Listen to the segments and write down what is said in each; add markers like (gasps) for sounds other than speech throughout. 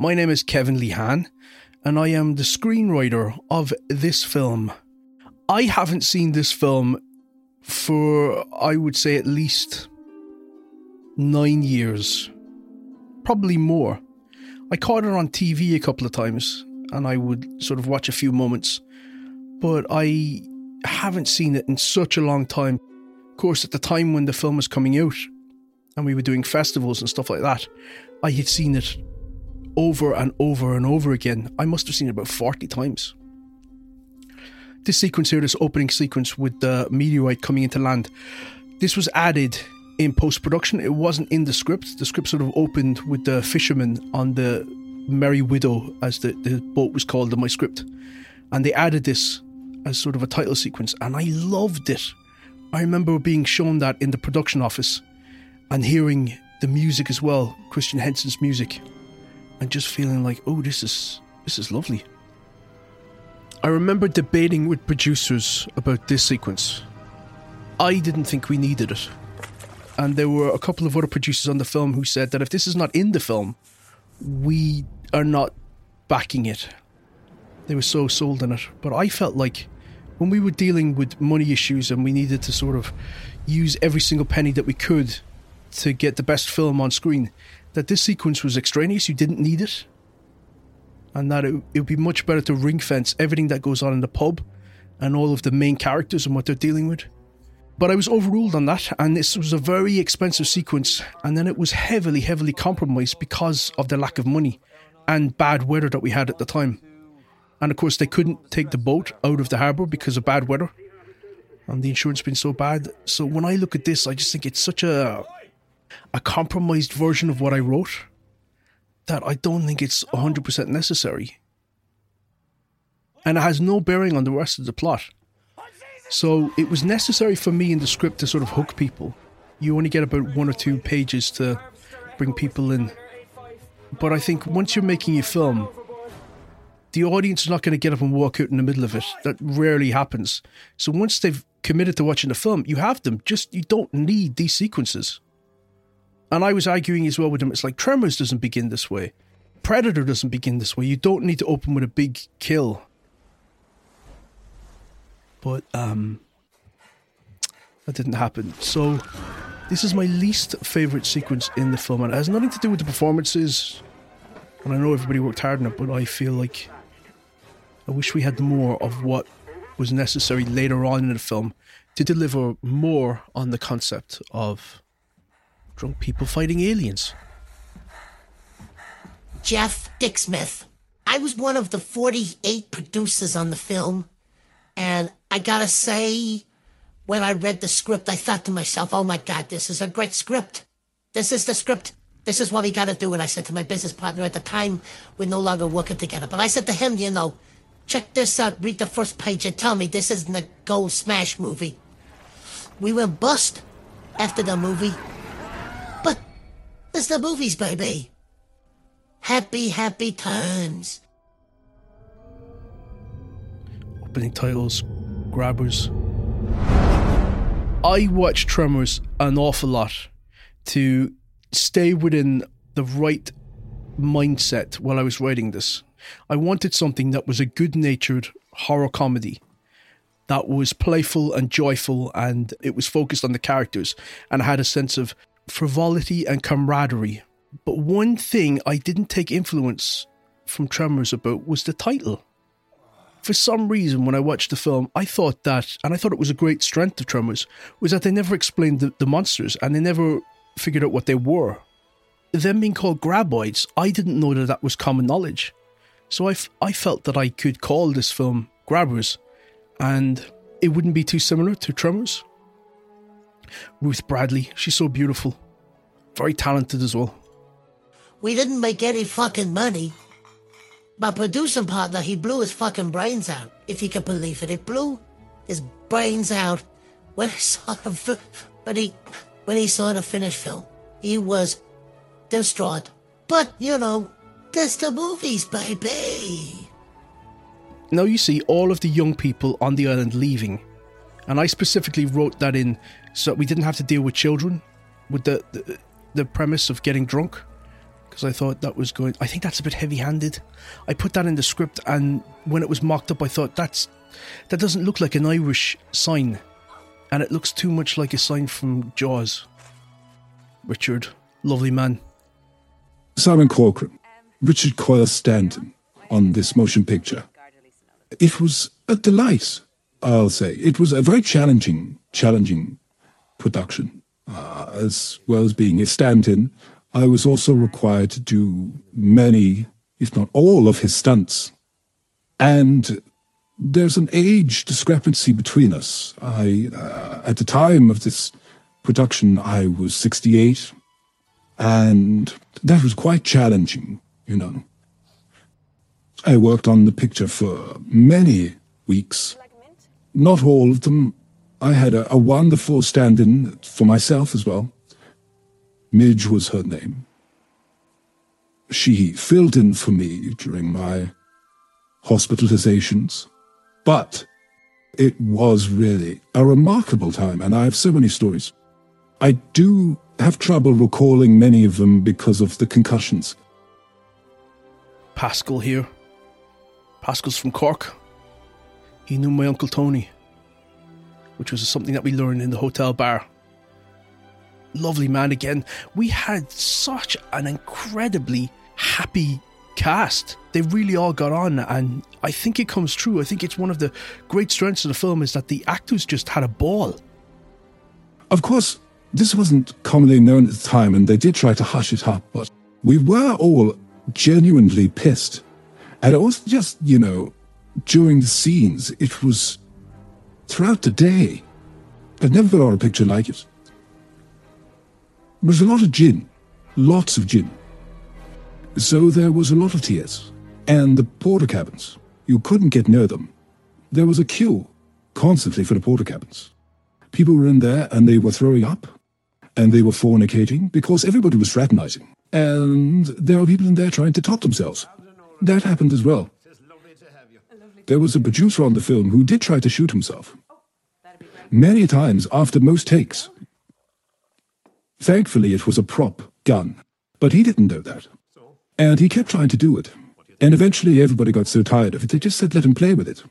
My name is Kevin Lehane, and I am the screenwriter of this film. I haven't seen this film for, I would say, at least nine years, probably more. I caught it on TV a couple of times, and I would sort of watch a few moments, but I haven't seen it in such a long time. Of course, at the time when the film was coming out, and we were doing festivals and stuff like that, I had seen it over and over and over again. I must have seen it about 40 times. This sequence here, this opening sequence with the meteorite coming into land, this was added in post production. It wasn't in the script. The script sort of opened with the fisherman on the Merry Widow, as the, the boat was called in my script. And they added this as sort of a title sequence, and I loved it. I remember being shown that in the production office and hearing the music as well, Christian Henson's music, and just feeling like, oh, this is this is lovely. I remember debating with producers about this sequence. I didn't think we needed it. And there were a couple of other producers on the film who said that if this is not in the film, we are not backing it. They were so sold on it. But I felt like when we were dealing with money issues and we needed to sort of use every single penny that we could to get the best film on screen, that this sequence was extraneous, you didn't need it. And that it, it would be much better to ring fence everything that goes on in the pub and all of the main characters and what they're dealing with. But I was overruled on that, and this was a very expensive sequence, and then it was heavily, heavily compromised because of the lack of money and bad weather that we had at the time. And of course, they couldn't take the boat out of the harbour because of bad weather, and the insurance been so bad. So when I look at this, I just think it's such a a compromised version of what I wrote that I don't think it's 100% necessary. And it has no bearing on the rest of the plot. So it was necessary for me in the script to sort of hook people. You only get about one or two pages to bring people in. But I think once you're making a film, the audience is not going to get up and walk out in the middle of it. That rarely happens. So once they've committed to watching the film, you have them. Just you don't need these sequences. And I was arguing as well with him. It's like Tremors doesn't begin this way. Predator doesn't begin this way. You don't need to open with a big kill. But um that didn't happen. So this is my least favorite sequence in the film and it has nothing to do with the performances. And I know everybody worked hard on it, but I feel like I wish we had more of what was necessary later on in the film to deliver more on the concept of drunk people fighting aliens. Jeff Dick Smith. I was one of the 48 producers on the film, and I gotta say, when I read the script, I thought to myself, oh my god, this is a great script. This is the script. This is what we gotta do. And I said to my business partner at the time, we're no longer working together, but I said to him, you know, check this out, read the first page and tell me this isn't a gold smash movie. We went bust after the movie. It's the movies, baby. Happy, happy times. Opening titles, grabbers. I watched Tremors an awful lot to stay within the right mindset while I was writing this. I wanted something that was a good natured horror comedy that was playful and joyful and it was focused on the characters and had a sense of frivolity and camaraderie. But one thing I didn't take influence from Tremors about was the title. For some reason, when I watched the film, I thought that, and I thought it was a great strength of Tremors, was that they never explained the, the monsters and they never figured out what they were. Them being called graboids, I didn't know that that was common knowledge. So I, f- I felt that I could call this film Grabbers, and it wouldn't be too similar to Tremors. Ruth Bradley, she's so beautiful, very talented as well. We didn't make any fucking money. My producing partner, he blew his fucking brains out. If you can believe it, he blew his brains out when he (laughs) saw the when he when he saw the finished film. He was distraught. But you know, that's the movies, baby. Now you see all of the young people on the island leaving, and I specifically wrote that in so we didn't have to deal with children, with the the, the premise of getting drunk, because I thought that was going. I think that's a bit heavy-handed. I put that in the script, and when it was mocked up, I thought that's that doesn't look like an Irish sign, and it looks too much like a sign from Jaws. Richard, lovely man. Simon Corcoran, Richard Coyle Stanton on this motion picture. It was a delight, I'll say. It was a very challenging, challenging production. Uh, as well as being a stand-in, I was also required to do many, if not all, of his stunts. And there's an age discrepancy between us. I, uh, at the time of this production, I was 68, and that was quite challenging, you know. I worked on the picture for many weeks. Not all of them. I had a, a wonderful stand in for myself as well. Midge was her name. She filled in for me during my hospitalizations. But it was really a remarkable time, and I have so many stories. I do have trouble recalling many of them because of the concussions. Pascal here. Pascal's from Cork. He knew my Uncle Tony, which was something that we learned in the hotel bar. Lovely man again. We had such an incredibly happy cast. They really all got on, and I think it comes true. I think it's one of the great strengths of the film is that the actors just had a ball. Of course, this wasn't commonly known at the time, and they did try to hush it up, but we were all genuinely pissed. And it wasn't just, you know, during the scenes, it was throughout the day. I've never on a picture like it. There was a lot of gin, lots of gin. So there was a lot of tears. And the Portakabins, you couldn't get near them. There was a queue constantly for the Portakabins. People were in there and they were throwing up and they were fornicating because everybody was fraternizing. And there were people in there trying to top themselves. That happened as well. There was a producer on the film who did try to shoot himself. Many times after most takes. Thankfully, it was a prop gun, but he didn't know that. And he kept trying to do it. And eventually everybody got so tired of it, they just said let him play with it.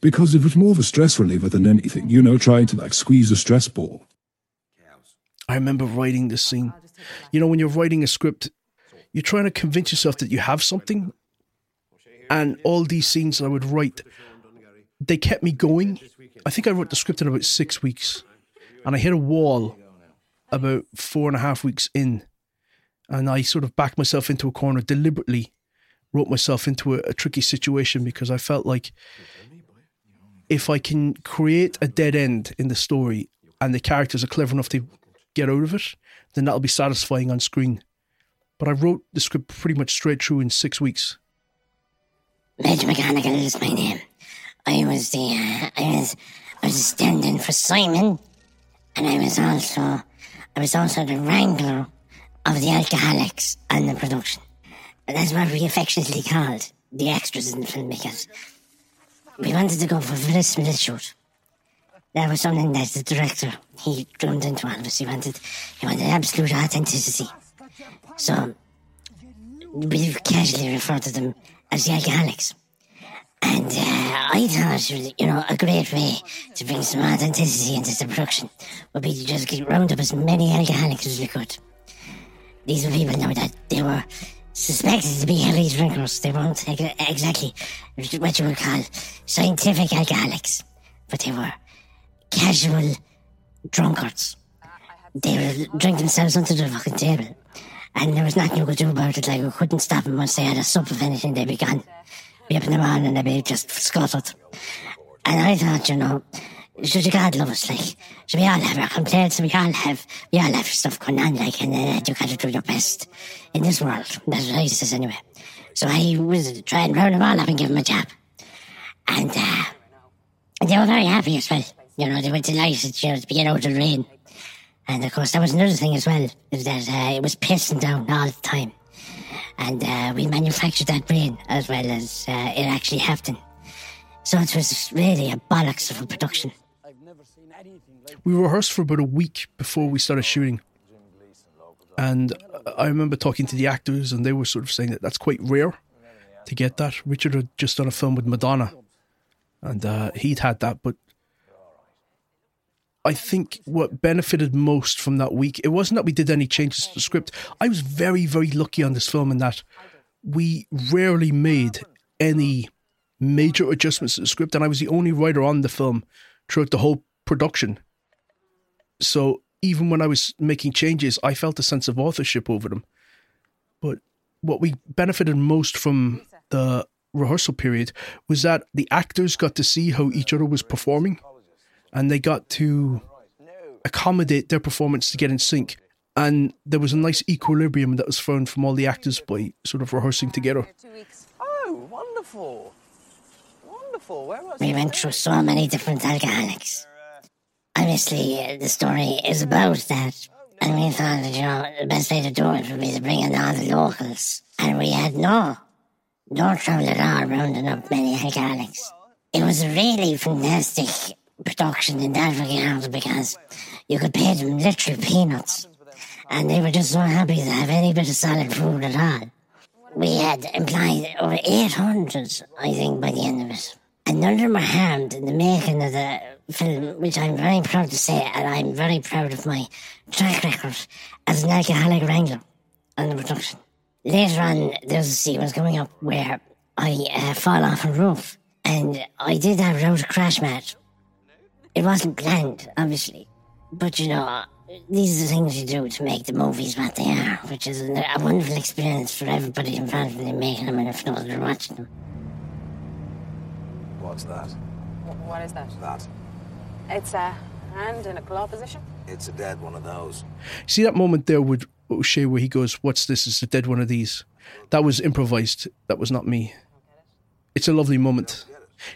Because it was more of a stress reliever than anything, you know, trying to like squeeze a stress ball. I remember writing this scene. You know, when you're writing a script, you're trying to convince yourself that you have something. And all these scenes that I would write, they kept me going. I think I wrote the script in about six weeks. And I hit a wall about four and a half weeks in and I sort of backed myself into a corner deliberately, wrote myself into a, a tricky situation because I felt like if I can create a dead end in the story and the characters are clever enough to get out of it, then that'll be satisfying on screen. But I wrote the script pretty much straight through in six weeks. Midge McGonagall is my name. I was the uh, I was I was standing for Simon, and I was also I was also the wrangler of the alcoholics and the production. And that's what we affectionately called the extras in the film because we wanted to go for verisimilitude. That was something that the director he drummed into all of us. He wanted he wanted absolute authenticity. So we casually referred to them as the alcoholics. And uh, I thought, you know, a great way to bring some authenticity into the production would be to just round up as many alcoholics as we could. These were people now that they were suspected to be heavy drinkers. They weren't exactly what you would call scientific alcoholics, but they were casual drunkards. They would drink themselves onto the fucking table. And there was nothing you could do about it. Like, we couldn't stop them once they had a sup of anything. They'd be gone. The morning and they'd be just scuttled. And I thought, you know, should God love us, like, so we all have our complaints, we all have, we all have stuff going on, like, and uh, you gotta do your best in this world. That's what I says anyway. So I was trying to round them all up and give them a job. And, uh, they were very happy as well. You know, they were delighted, you know, to be out of the rain. And of course, that was another thing as well, is that uh, it was pissing down all the time. And uh, we manufactured that rain as well as uh, it actually happened. So it was really a bollocks of a production. We rehearsed for about a week before we started shooting. And I remember talking to the actors, and they were sort of saying that that's quite rare to get that. Richard had just done a film with Madonna, and uh, he'd had that, but I think what benefited most from that week, it wasn't that we did any changes to the script. I was very, very lucky on this film in that we rarely made any major adjustments to the script, and I was the only writer on the film throughout the whole production. So even when I was making changes, I felt a sense of authorship over them. But what we benefited most from the rehearsal period was that the actors got to see how each other was performing and they got to accommodate their performance to get in sync. And there was a nice equilibrium that was found from all the actors by sort of rehearsing together. Oh, wonderful. Wonderful. Where was We went through so many different alcoholics. Obviously, uh, the story is about that. And we thought that, you know, the best way to do it would be to bring in all the locals. And we had no, no trouble at all rounding up many alcoholics. It was a really fantastic production in that regard because you could pay them literally peanuts. And they were just so happy to have any bit of solid food at all. We had employed over 800, I think, by the end of it. And none of them were harmed in the making of the film, which I'm very proud to say, and I'm very proud of my track record as an alcoholic wrangler on the production. Later on, there's a sequence coming up where I uh, fall off a roof, and I did that without a crash mat. It wasn't planned, obviously, but you know, these are the things you do to make the movies what they are, which is a, a wonderful experience for everybody involved in making them and if those that are watching them. What's that? What is that? That. It's a hand in a claw position. It's a dead one of those. See that moment there with O'Shea where he goes, What's this? It's a dead one of these. That was improvised. That was not me. It's a lovely moment.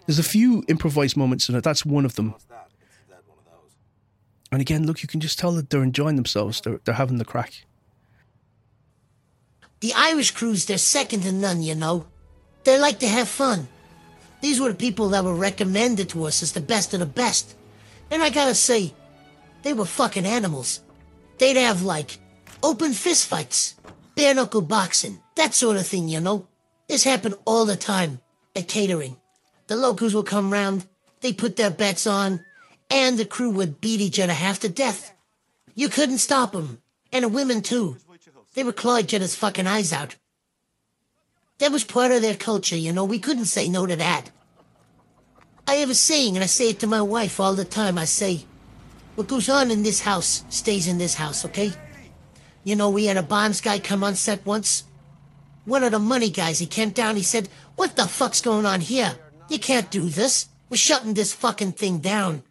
There's a few improvised moments in it. That's one of them. What's that? It's a dead one of those. And again, look, you can just tell that they're enjoying themselves. They're, they're having the crack. The Irish crews, they're second to none, you know. They like to have fun. These were the people that were recommended to us as the best of the best. And I gotta say, they were fucking animals. They'd have, like, open fistfights, bare knuckle boxing, that sort of thing, you know. This happened all the time at catering. The locals would come round, they put their bets on, and the crew would beat each other half to death. You couldn't stop them. And the women, too. They would claw each other's fucking eyes out. That was part of their culture, you know. We couldn't say no to that. I have a saying, and I say it to my wife all the time. I say, what goes on in this house stays in this house, okay? You know, we had a Bonds guy come on set once. One of the money guys, he came down, he said, What the fuck's going on here? You can't do this. We're shutting this fucking thing down.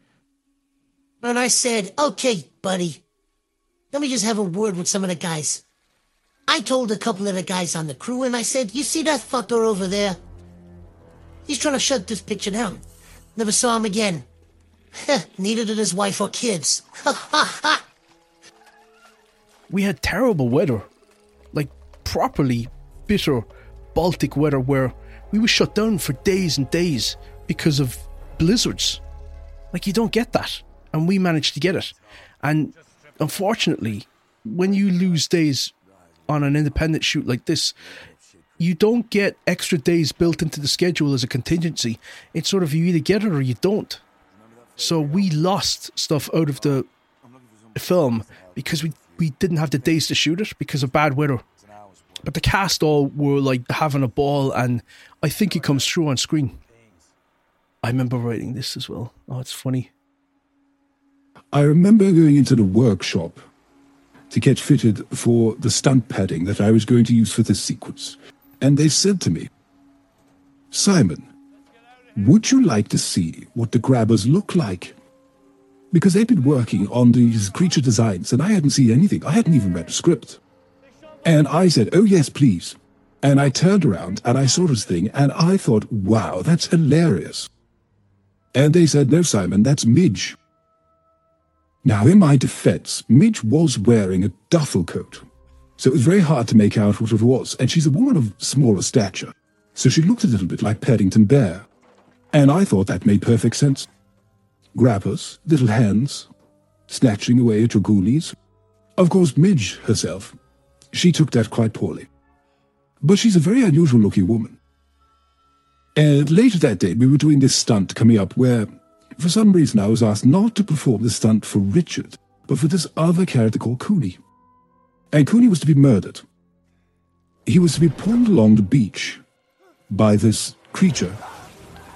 And I said, Okay, buddy. Let me just have a word with some of the guys. I told a couple of the guys on the crew, and I said, You see that fucker over there? He's trying to shut this picture down. Never saw him again. (laughs) Neither did his wife or kids. (laughs) We had terrible weather. Like, properly bitter Baltic weather where we were shut down for days and days because of blizzards. Like, you don't get that. And we managed to get it. And unfortunately, when you lose days on an independent shoot like this, you don't get extra days built into the schedule as a contingency. It's sort of you either get it or you don't. So we lost stuff out of the film because we, we didn't have the days to shoot it because of bad weather. But the cast all were like having a ball, and I think it comes through on screen. I remember writing this as well. Oh, it's funny. I remember going into the workshop to get fitted for the stunt padding that I was going to use for this sequence. And they said to me, Simon, would you like to see what the grabbers look like? Because they'd been working on these creature designs and I hadn't seen anything. I hadn't even read the script. And I said, Oh, yes, please. And I turned around and I saw this thing and I thought, wow, that's hilarious. And they said, No, Simon, that's Midge. Now, in my defense, Midge was wearing a duffel coat, so it was very hard to make out what it was, and she's a woman of smaller stature, so she looked a little bit like Paddington Bear. And I thought that made perfect sense. Grabbers, little hands, snatching away at your ghoulies. Of course, Midge herself she took that quite poorly. But she's a very unusual looking woman. And later that day, we were doing this stunt coming up where, for some reason, I was asked not to perform the stunt for Richard, but for this other character called Cooney. And Cooney was to be murdered. He was to be pulled along the beach by this creature.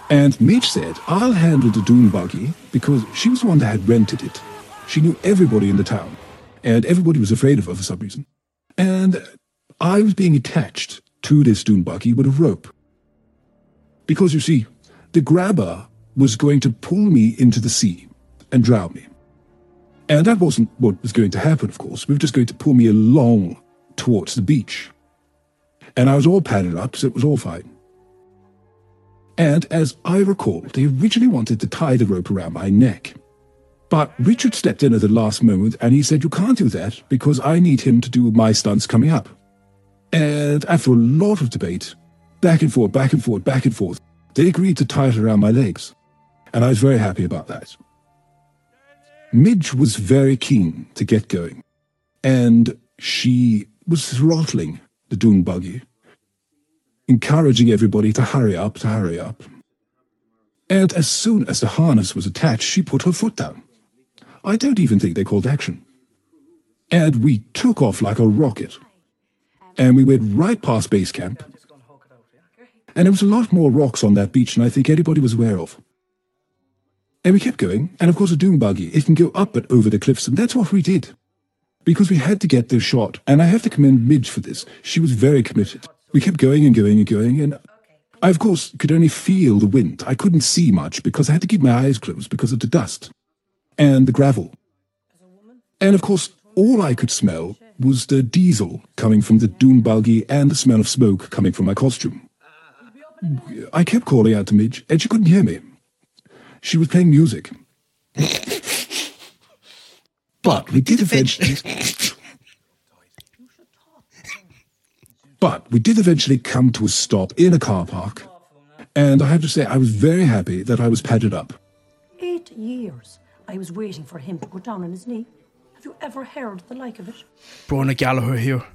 And Midge said, I'll handle the dune buggy because she was the one that had rented it. She knew everybody in the town, and everybody was afraid of her for some reason. And I was being attached to this dune buggy with a rope. Because you see, the grabber was going to pull me into the sea and drown me. And that wasn't what was going to happen, of course. We were just going to pull me along towards the beach. And I was all padded up, so it was all fine. And as I recall, they originally wanted to tie the rope around my neck. But Richard stepped in at the last moment and he said, You can't do that because I need him to do my stunts coming up. And after a lot of debate, back and forth, back and forth, back and forth, they agreed to tie it around my legs. And I was very happy about that. Midge was very keen to get going, and she was throttling the dune buggy, encouraging everybody to hurry up, to hurry up. And as soon as the harness was attached, she put her foot down. I don't even think they called action. And we took off like a rocket. And we went right past base camp. And there was a lot more rocks on that beach than I think anybody was aware of. And we kept going, and of course a dune buggy, it can go up and over the cliffs, and that's what we did. Because we had to get this shot, and I have to commend Midge for this. She was very committed. We kept going and going and going, and I, of course, could only feel the wind. I couldn't see much because I had to keep my eyes closed because of the dust and the gravel. And of course, all I could smell was the diesel coming from the dune buggy and the smell of smoke coming from my costume. I kept calling out to Midge, and she couldn't hear me. She was playing music. but we did eventually. but we did eventually come to a stop in a car park. And I have to say, I was very happy that I was padded up. Eight years I was waiting for him to go down on his knee. Have you ever heard the like of it? Bronagh Gallagher here.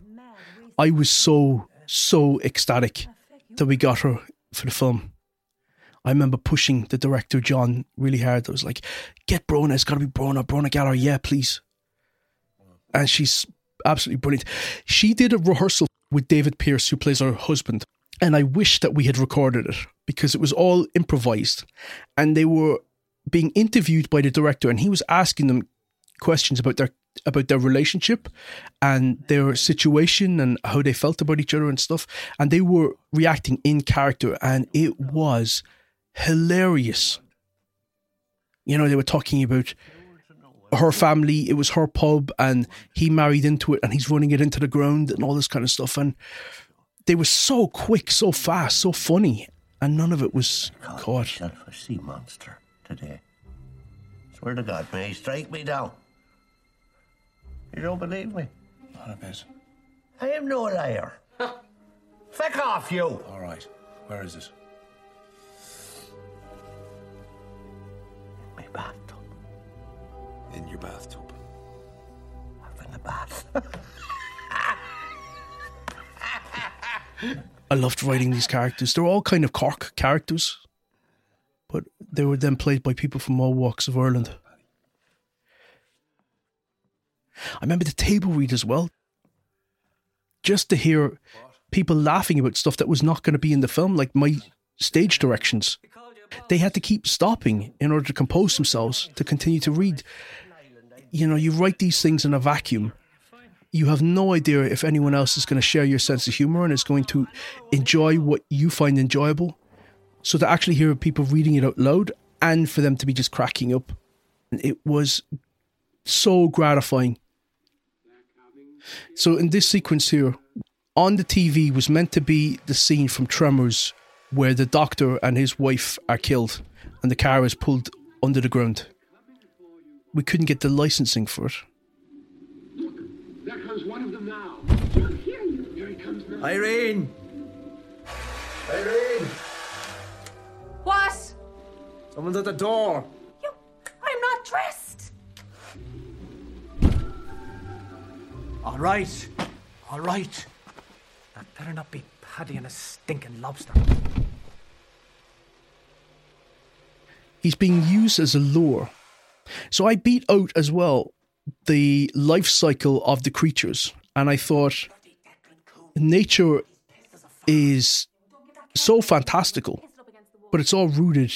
I was so, so ecstatic that we got her for the film. I remember pushing the director, John, really hard. I was like, get Bronagh, it's got to be Bronagh, Bronagh Gallagher, yeah, please. And she's absolutely brilliant. She did a rehearsal with David Pearse, who plays her husband. And I wish that we had recorded it because it was all improvised. And they were being interviewed by the director, and he was asking them questions about their about their relationship and their situation and how they felt about each other and stuff. And they were reacting in character, and it was hilarious. You know, they were talking about her family, it was her pub, and he married into it, and he's running it into the ground, and all this kind of stuff. And they were so quick, so fast, so funny, and none of it was caught. A sea monster today. Swear to God, may he strike me down. You don't believe me? Not a bit. I am no liar. (laughs) Fuck off, you! All right. Where is it? Bathtub. In your bathtub. I'm in the bath. I loved writing these characters. They're all kind of Cork characters, but they were then played by people from all walks of Ireland. I remember the table read as well. Just to hear people laughing about stuff that was not going to be in the film, like my stage directions. They had to keep stopping in order to compose themselves to continue to read. You know, you write these things in a vacuum. You have no idea if anyone else is going to share your sense of humor and is going to enjoy what you find enjoyable. So to actually hear people reading it out loud and for them to be just cracking up, it was so gratifying. So in this sequence here, on the TV was meant to be the scene from Tremors where the doctor and his wife are killed and the car is pulled under the ground. We couldn't get the licensing for it. Look, There comes one of them now. Here, here he comes now. Irene! Irene! What? Someone's at the door. You, I'm not dressed. All right. All right. That better not be Paddy and a stinking lobster. He's being used as a lure. So I beat out as well the life cycle of the creatures, and I thought nature is so fantastical, but it's all rooted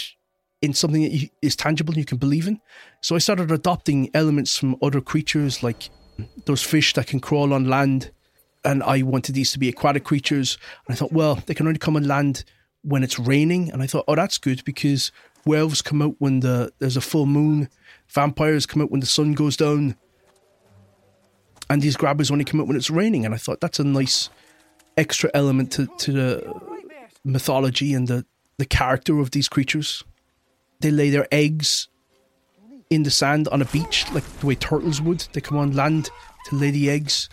in something that is tangible and you can believe in. So I started adopting elements from other creatures, like those fish that can crawl on land, and I wanted these to be aquatic creatures. And I thought, well, they can only come on land when it's raining, and I thought, oh, that's good because werewolves come out when the there's a full moon, vampires come out when the sun goes down, and these grabbers only come out when it's raining. And I thought that's a nice extra element to, to the mythology and the, the character of these creatures. They lay their eggs in the sand on a beach, like the way turtles would. They come on land to lay the eggs.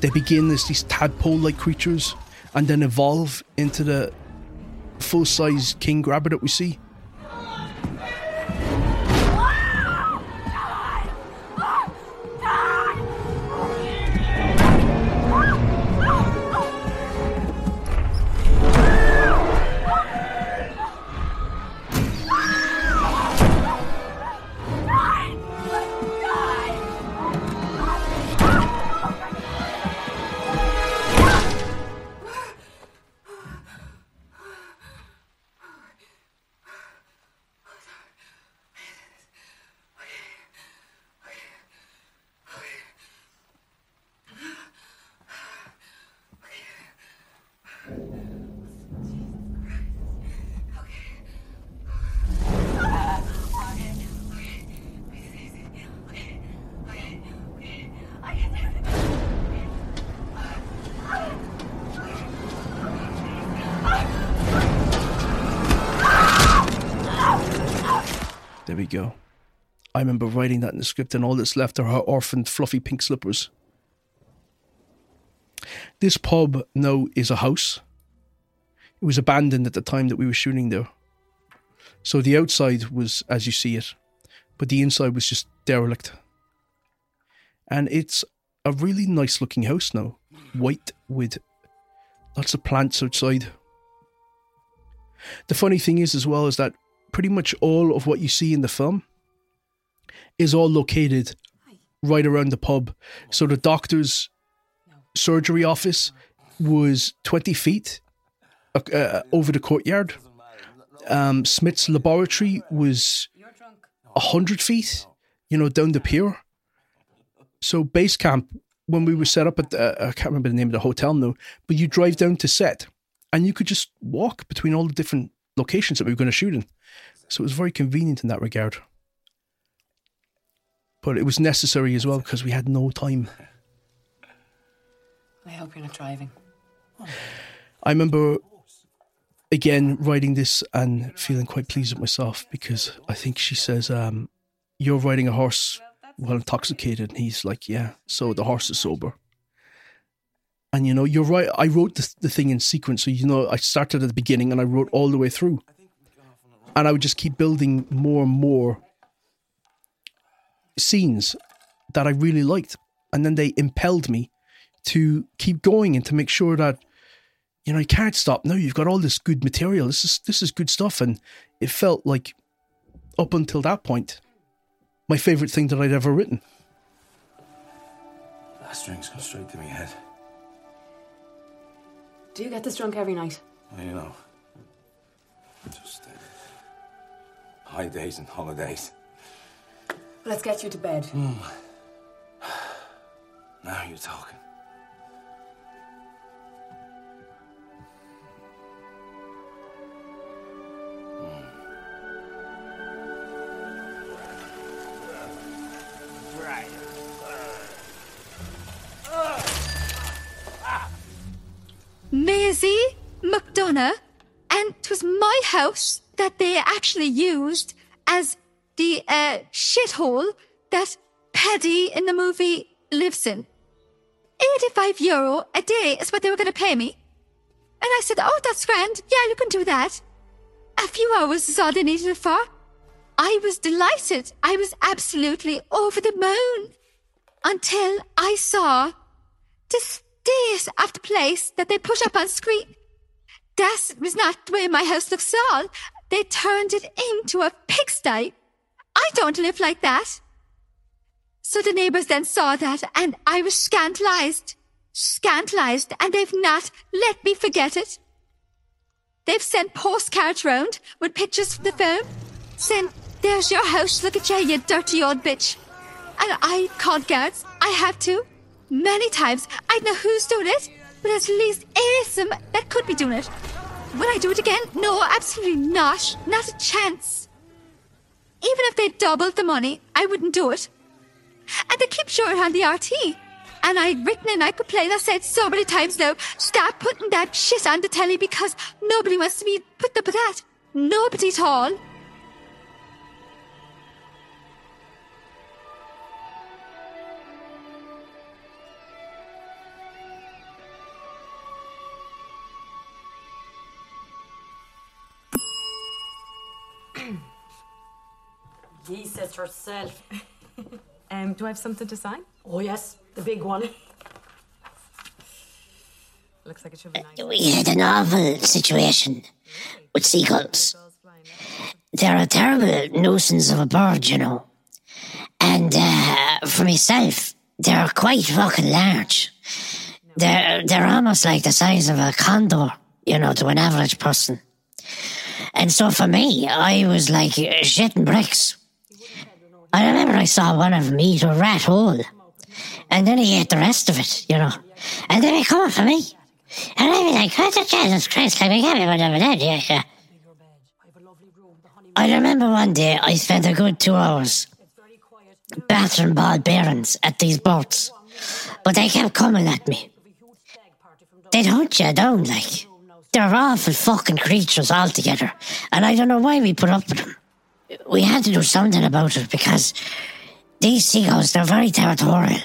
They begin as these tadpole like creatures and then evolve into the full size king grabber that we see. I remember writing that in the script, and all that's left are her orphaned fluffy pink slippers. This pub now is a house. It was abandoned at the time that we were shooting there. So the outside was as you see it, but the inside was just derelict. And it's a really nice looking house now, white with lots of plants outside. The funny thing is, as well, is that pretty much all of what you see in the film is all located right around the pub. So the doctor's surgery office was 20 feet uh, uh, over the courtyard. Um, Smith's laboratory was 100 feet, you know, down the pier. So base camp, when we were set up at the, I can't remember the name of the hotel now, but you drive down to set and you could just walk between all the different locations that we were going to shoot in. So it was very convenient in that regard. But it was necessary as well because we had no time. I hope you're not driving. I remember again writing this and feeling quite pleased with myself because I think she says, um, You're riding a horse while intoxicated. And he's like, Yeah, so the horse is sober. And you know, you're right. I wrote the, the thing in sequence. So, you know, I started at the beginning and I wrote all the way through. And I would just keep building more and more scenes that I really liked. And then they impelled me to keep going and to make sure that, you know, you can't stop. No, you've got all this good material. This is this is good stuff. And it felt like up until that point, my favourite thing that I'd ever written. That string's gone straight to my head. Do you get this drunk every night? Well, you know. Just uh, high days and holidays. Let's get you to bed. Hmm. (sighs) Now you're talking. Hmm. Maisie McDonough, and 'twas my house that they actually used as the uh, shithole that Paddy in the movie lives in. 85 euro a day is what they were going to pay me. And I said, Oh, that's grand. Yeah, you can do that. A few hours is all they needed for. I was delighted. I was absolutely over the moon until I saw the state the place that they put up on screen. That was not the way my house looks at all. They turned it into a pigsty. I don't live like that. So the neighbours then saw that, and I was scandalized. Scandalized, and they've not let me forget it. They've sent postcards round with pictures from the phone. Saying, there's your house, look at you, you dirty old bitch. And I called guards. I have to. Many times. I know who's doing it, but at least is some that could be doing it. Will I do it again? No, absolutely not. Not a chance. Even if they doubled the money, I wouldn't do it. And they keep showing on the RT. And I'd written and I could I said so many times now, stop putting that shit on the telly because nobody wants to be put up with that. Nobody at all. Dee herself. (laughs) um, do I have something to sign? Oh, yes, the big one. Looks like it should be nice. We had an awful situation with seagulls. They're a terrible nuisance of a bird, you know. And uh, for myself, they're quite fucking large. They're they're almost like the size of a condor, you know, to an average person. And so for me, I was like shitting bricks. I remember I saw one of them eat a rat whole, and then he ate the rest of it, you know. And then he come up for me, and I'd be like, "What the Jesus Christ? Like, we can't one of that, yeah, yeah." I remember one day I spent a good two hours battering ball bearings at these boats, but they kept coming at me. They'd hunt you down, like. They're awful fucking creatures altogether, and I don't know why we put up with them. We had to do something about it because these seagulls, they're very territorial,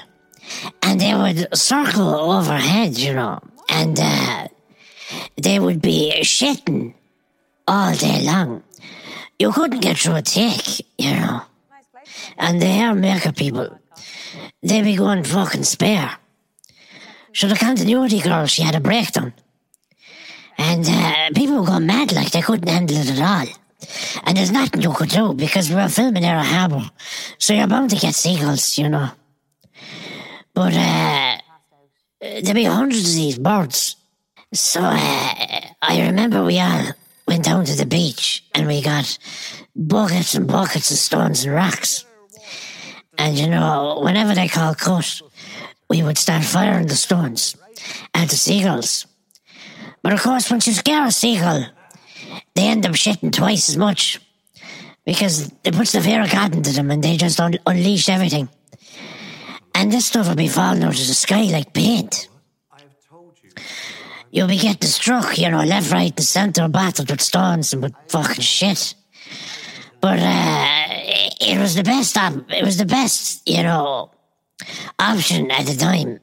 and they would circle overhead, you know, and uh, they would be shitting all day long. You couldn't get through a tick, you know. And the hair maker people, they be going fucking spare. So the continuity girl, she had a breakdown. And uh, people going mad like they couldn't handle it at all. And there's nothing you could do because we were filming near a harbour. So you're bound to get seagulls, you know. But uh, there'd be hundreds of these birds. So uh, I remember we all went down to the beach and we got buckets and buckets of stones and rocks. And you know, whenever they called cut, we would start firing the stones at the seagulls. But of course, once you scare a seagull, they end up shitting twice as much because it puts the fear of God into them and they just un- unleash everything. And this stuff will be falling out of the sky like paint. You'll be getting struck, you know, left, right, the centre, battered with stones and with fucking shit. But uh, it was the best. Op- it was the best, you know, option at the time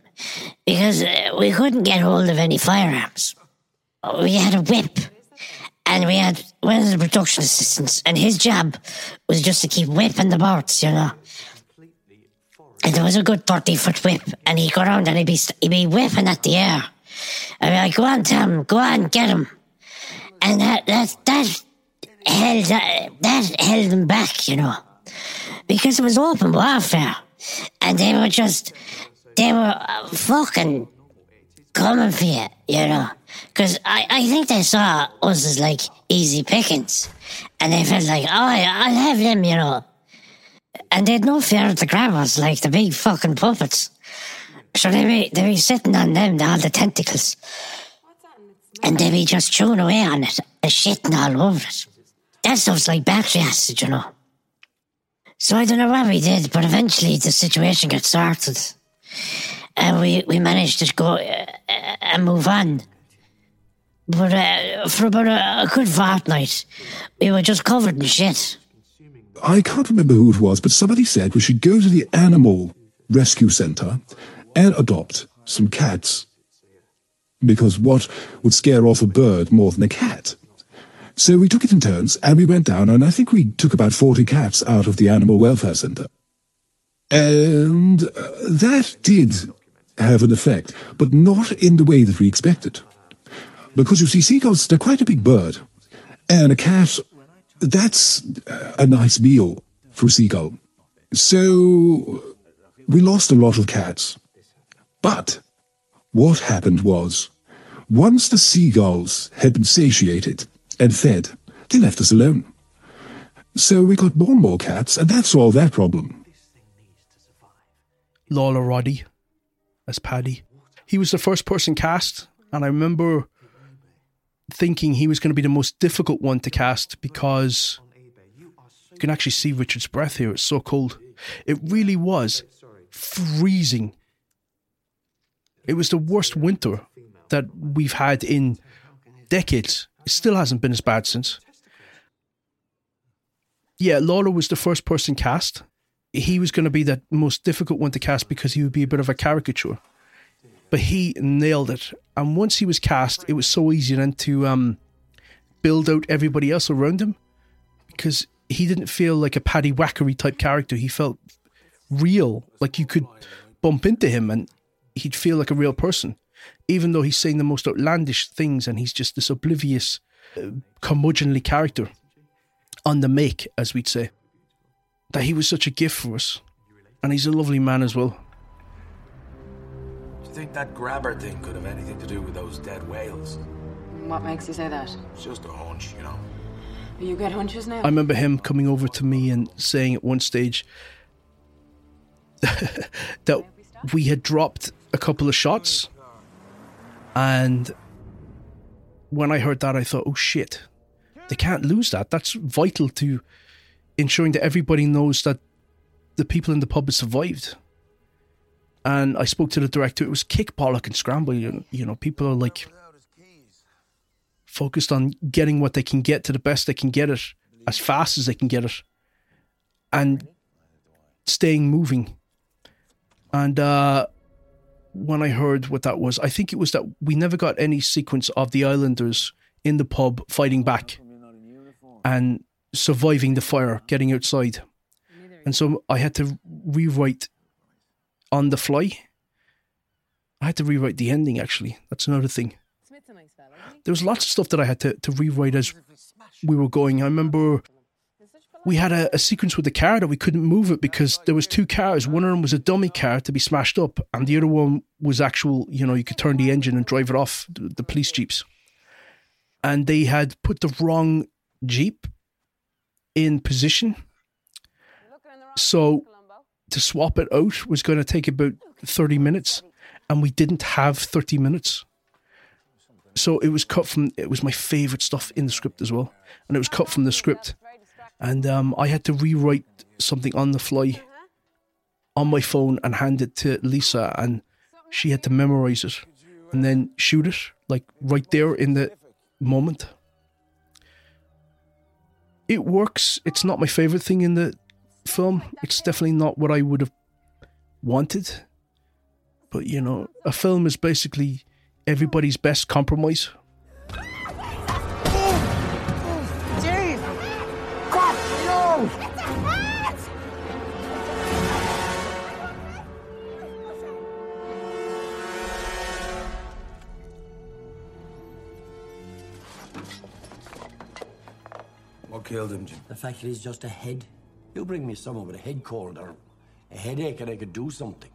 because uh, we couldn't get hold of any firearms. We had a whip, and we had one of the production assistants, and his job was just to keep whipping the boats, you know. And there was a good thirty foot whip, and he'd go around and he'd be he'd be whipping at the air. I'd be like, "Go on, Tom, go on, get him," and that that that held that, that held them back, you know, because it was open warfare, and they were just they were fucking coming for you, you know, because I I think they saw us as like easy pickings, and they felt like, oh, I'll have them, you know, and they'd no fear of the grabbers, like the big fucking puppets. So they be they be sitting on them, all the tentacles, and they be just chewing away on it and shitting all over it. That stuff's like battery acid, you know. So I don't know what we did, but eventually the situation got sorted, and we we managed to go uh, uh, and move on. But uh, for about a, a good fortnight, we were just covered in shit. I can't remember who it was, but somebody said we should go to the animal rescue centre and adopt some cats. Because what would scare off a bird more than a cat? So we took it in turns and we went down, and I think we took about 40 cats out of the animal welfare centre. And uh, that did have an effect, but not in the way that we expected. Because you see, seagulls, they're quite a big bird. And a cat, that's a nice meal for a seagull. So we lost a lot of cats. But what happened was, once the seagulls had been satiated and fed, they left us alone. So we got more and more cats, and that solved that problem. Lalor Roddy as Paddy. He was the first person cast, and I remember thinking he was going to be the most difficult one to cast because you can actually see Richard's breath here. It's so cold. It really was freezing. It was the worst winter that we've had in decades. It still hasn't been as bad since. Yeah, Lalor was the first person cast. He was going to be the most difficult one to cast because he would be a bit of a caricature. But he nailed it. And once he was cast, it was so easy then to um, build out everybody else around him because he didn't feel like a Paddywhackery type character. He felt real, like you could bump into him and he'd feel like a real person, even though he's saying the most outlandish things and he's just this oblivious, uh, curmudgeonly character on the make, as we'd say. That he was such a gift for us, and he's a lovely man as well. Do you think that grabber thing could have anything to do with those dead whales? What makes you say that? It's just a hunch, you know. You get hunches now? I remember him coming over to me and saying at one stage (laughs) that we had dropped a couple of shots. And when I heard that, I thought, oh shit, they can't lose that. That's vital to ensuring that everybody knows that the people in the pub have survived. And I spoke to the director. It was kick, bollock, and scramble. You, you know, people are like focused on getting what they can get to the best they can get it as fast as they can get it and staying moving. And uh, when I heard what that was, I think it was that we never got any sequence of the Islanders in the pub fighting back and surviving the fire, getting outside. And so I had to rewrite on the fly. I had to rewrite the ending, actually. That's another thing. There was lots of stuff that I had to, to rewrite as we were going. I remember we had a, a, sequence with the car that we couldn't move it because there was two cars. One of them was a dummy car to be smashed up, and the other one was actual. You know, you could turn the engine and drive it off. The, the police jeeps, and they had put the wrong jeep in position. So to swap it out was going to take about thirty minutes, and we didn't have thirty minutes. So it was cut from. It was my favorite stuff in the script as well, and it was cut from the script and um, I had to rewrite something on the fly on my phone and hand it to Lisa, and she had to memorize it and then shoot it like right there in the moment. It works. It's not my favorite thing in the film. It's definitely not what I would have wanted. But you know, a film is basically everybody's best compromise. Killed him, Jim? The fact that he's just a head. You bring me someone with a head cold or a headache and I could do something.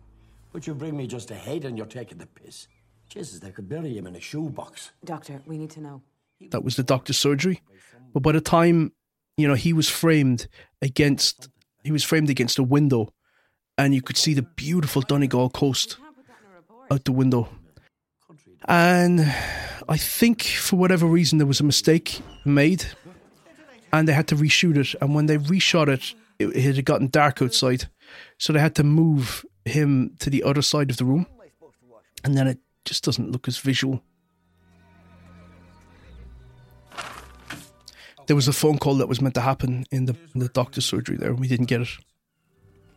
But you bring me just a head and you're taking the piss. Jesus, they could bury him in a shoebox. Doctor, we need to know. That was the doctor's surgery. But by the time, you know, he was framed against he was framed against a window and you could see the beautiful Donegal coast out the window. And I think for whatever reason there was a mistake made and they had to reshoot it. And when they reshot it, it, it had gotten dark outside, so they had to move him to the other side of the room, and then it just doesn't look as visual. There was a phone call that was meant to happen in the in the doctor's surgery there, and we didn't get it.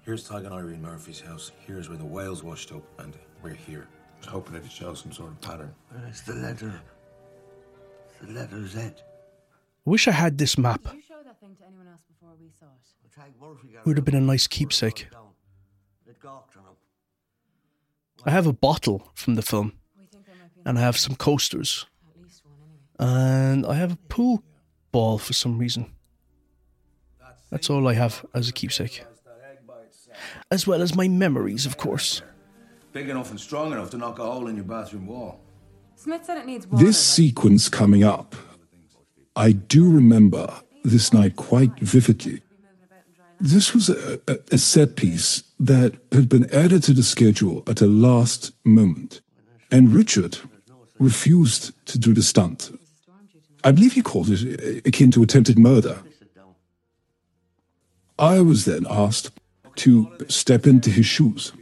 Here's Tig and Irene Murphy's house. Here's where the whales washed up, and we're here. I was hoping it'd show some sort of pattern. It's the letter. It's the letter Z. I wish I had this map. Did you show that thing to anyone else before we saw it? Would have been a nice keepsake. I have a bottle from the film, and I have some coasters, and I have a pool ball for some reason. That's all I have as a keepsake. As well as my memories, of course. Big enough and strong enough to knock a hole in your bathroom wall. Smith said it needs water. This sequence coming up, I do remember this night quite vividly. This was a, a, a set piece that had been added to the schedule at the last moment, and Richard refused to do the stunt. I believe he called it uh, akin to attempted murder. I was then asked to step into his shoes.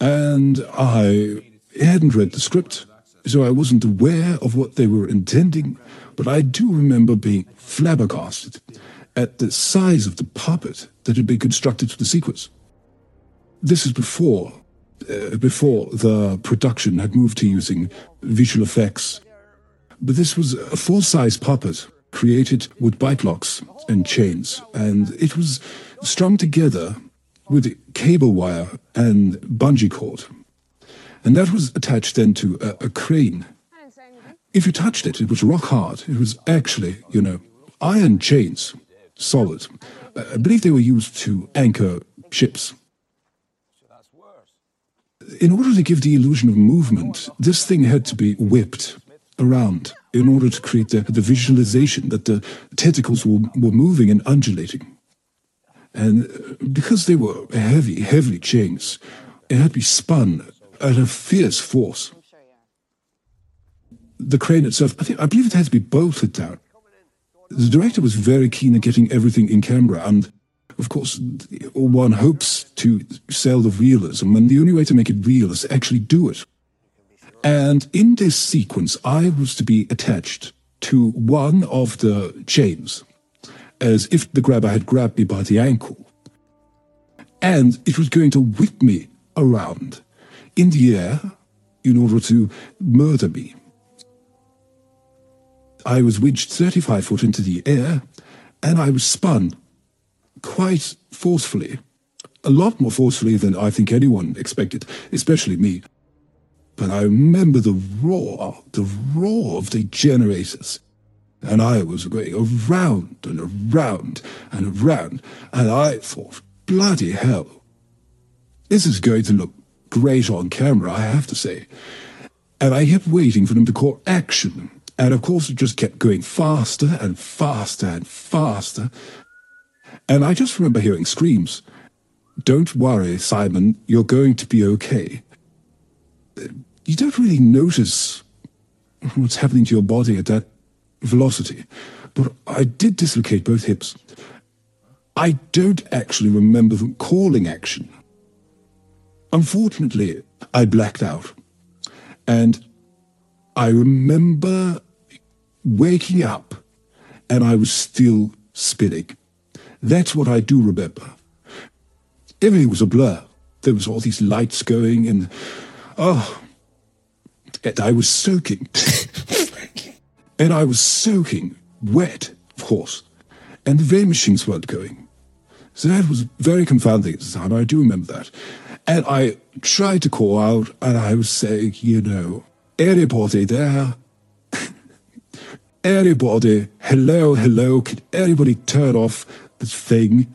And I hadn't read the script, so I wasn't aware of what they were intending, but I do remember being flabbergasted at the size of the puppet that had been constructed for the sequence. This is before, uh, before the production had moved to using visual effects. But this was a full-size puppet created with bike locks and chains, and it was strung together with cable wire and bungee cord. And that was attached then to a, a crane. If you touched it, it was rock hard. It was actually, you know, iron chains, solid. Uh, I believe they were used to anchor ships. In order to give the illusion of movement, this thing had to be whipped around in order to create the, the visualization that the tentacles were, were moving and undulating. And uh, because they were heavy, heavy chains, it had to be spun at a fierce force. The crane itself, I, think, I believe it had to be bolted down. The director was very keen on getting everything in camera, and of course, one hopes to sell the realism, and the only way to make it real is to actually do it. And in this sequence, I was to be attached to one of the chains, as if the grabber had grabbed me by the ankle. And it was going to whip me around in the air in order to murder me. I was wedged 35 foot into the air, and I was spun quite forcefully. A lot more forcefully than I think anyone expected, especially me. But I remember the roar, the roar of the generators. And I was going around and around and around, and I thought, bloody hell, this is going to look great on camera, I have to say. And I kept waiting for them to call action. And of course, it just kept going faster and faster and faster. And I just remember hearing screams Don't worry, Simon, you're going to be okay. You don't really notice what's happening to your body at that velocity. But I did dislocate both hips. I don't actually remember them calling action. Unfortunately, I blacked out. And I remember waking up and I was still spinning. That's what I do remember. Everything was a blur. There was all these lights going and, oh, and I was soaking. (laughs) and I was soaking wet, of course. And the rain machines weren't going. So that was very confounding at the time. I do remember that. And I tried to call out, and I was saying, you know, anybody there? Anybody? Hello, hello, can anybody turn off this thing?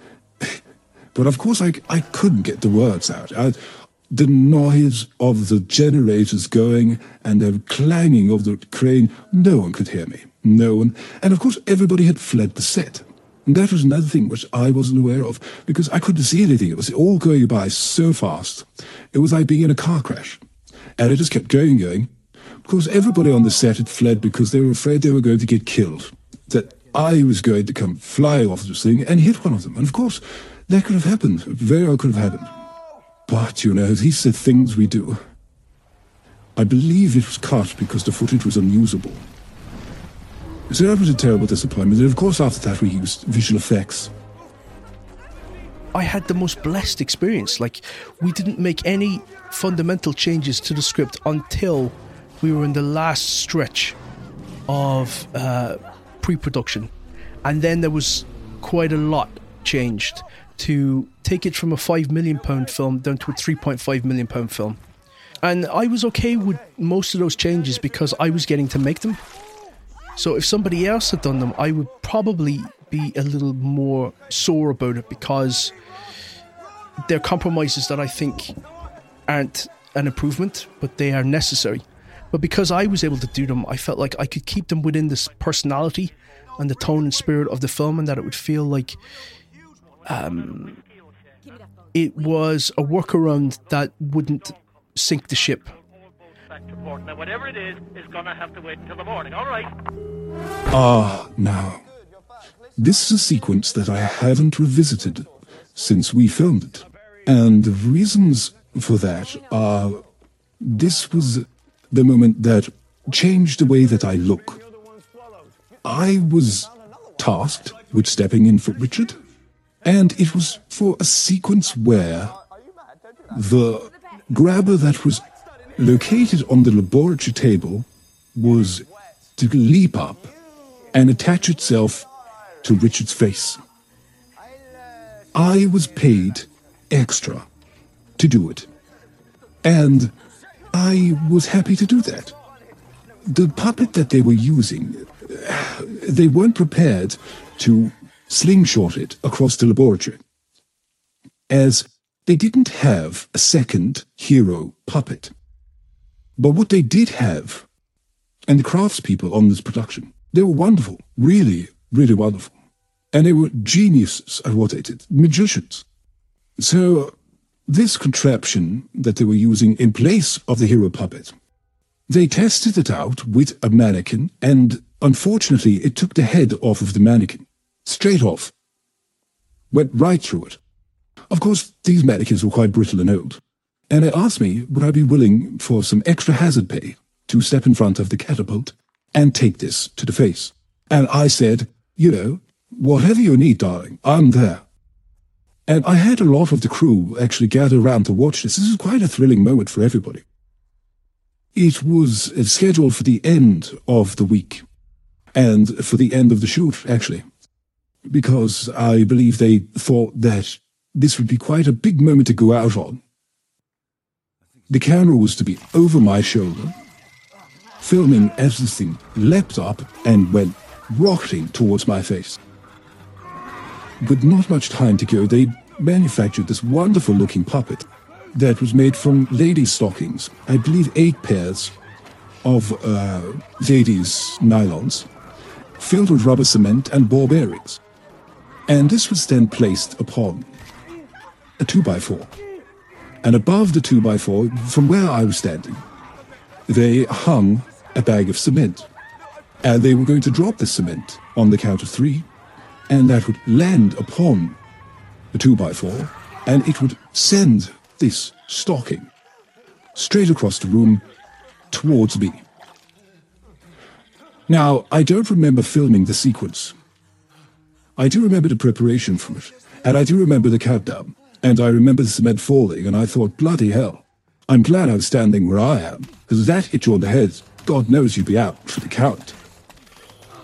but of course, I, I couldn't get the words out. I, the noise of the generators going and the clanging of the crane, no one could hear me. No one. And of course, everybody had fled the set. And that was another thing which I wasn't aware of because I couldn't see anything. It was all going by so fast. It was like being in a car crash. And it just kept going, going. Course, everybody on the set had fled because they were afraid they were going to get killed. That I was going to come flying off this thing and hit one of them. And of course, that could have happened. Very well could have happened. But, you know, these are things we do. I believe it was cut because the footage was unusable. So that was a terrible disappointment. And of course, after that, we used visual effects. I had the most blessed experience. Like, we didn't make any fundamental changes to the script until we were in the last stretch of uh, pre production. And then there was quite a lot changed to take it from a £5 million film down to a £3.5 million film. And I was okay with most of those changes because I was getting to make them. So if somebody else had done them, I would probably be a little more sore about it because they're compromises that I think aren't an improvement, but they are necessary. But because I was able to do them, I felt like I could keep them within this personality and the tone and spirit of the film, and that it would feel like um, it was a workaround that wouldn't sink the ship. Now, whatever it is, is gonna have to wait until the morning. All right. Ah, now. This is a sequence that I haven't revisited since we filmed it. And the reasons for that are this was the moment that changed the way that I look. I was tasked with stepping in for Richard, and it was for a sequence where the grabber that was located on the laboratory table was to leap up and attach itself to Richard's face. I was paid extra to do it. And I was happy to do that. The puppet that they were using, they weren't prepared to slingshot it across the laboratory, as they didn't have a second hero puppet. But what they did have, and the craftspeople on this production, they were wonderful, really, really wonderful. And they were geniuses at what they did, magicians. So, this contraption that they were using in place of the hero puppet, they tested it out with a mannequin, and unfortunately, it took the head off of the mannequin. Straight off. Went right through it. Of course, these mannequins were quite brittle and old, and they asked me would I be willing for some extra hazard pay to step in front of the catapult and take this to the face. And I said, you know, whatever you need, darling, I'm there. And I had a lot of the crew actually gather around to watch this. This is quite a thrilling moment for everybody. It was uh, scheduled for the end of the week and for the end of the shoot, actually, because I believe they thought that this would be quite a big moment to go out on. The camera was to be over my shoulder, filming as the thing leapt up and went rocketing towards my face. With not much time to go, they manufactured this wonderful looking puppet that was made from ladies' stockings. I believe eight pairs of uh, ladies' nylons, filled with rubber cement and ball bearings. And this was then placed upon a 2x4. And above the 2x4, from where I was standing, they hung a bag of cement. And they were going to drop the cement on the count of three, and that would land upon the 2x4, and it would send this stocking straight across the room towards me. Now, I don't remember filming the sequence. I do remember the preparation for it, and I do remember the countdown, and I remember the cement falling, and I thought, bloody hell, I'm glad I'm standing where I am, because that hit you on the head, God knows you'd be out for the count.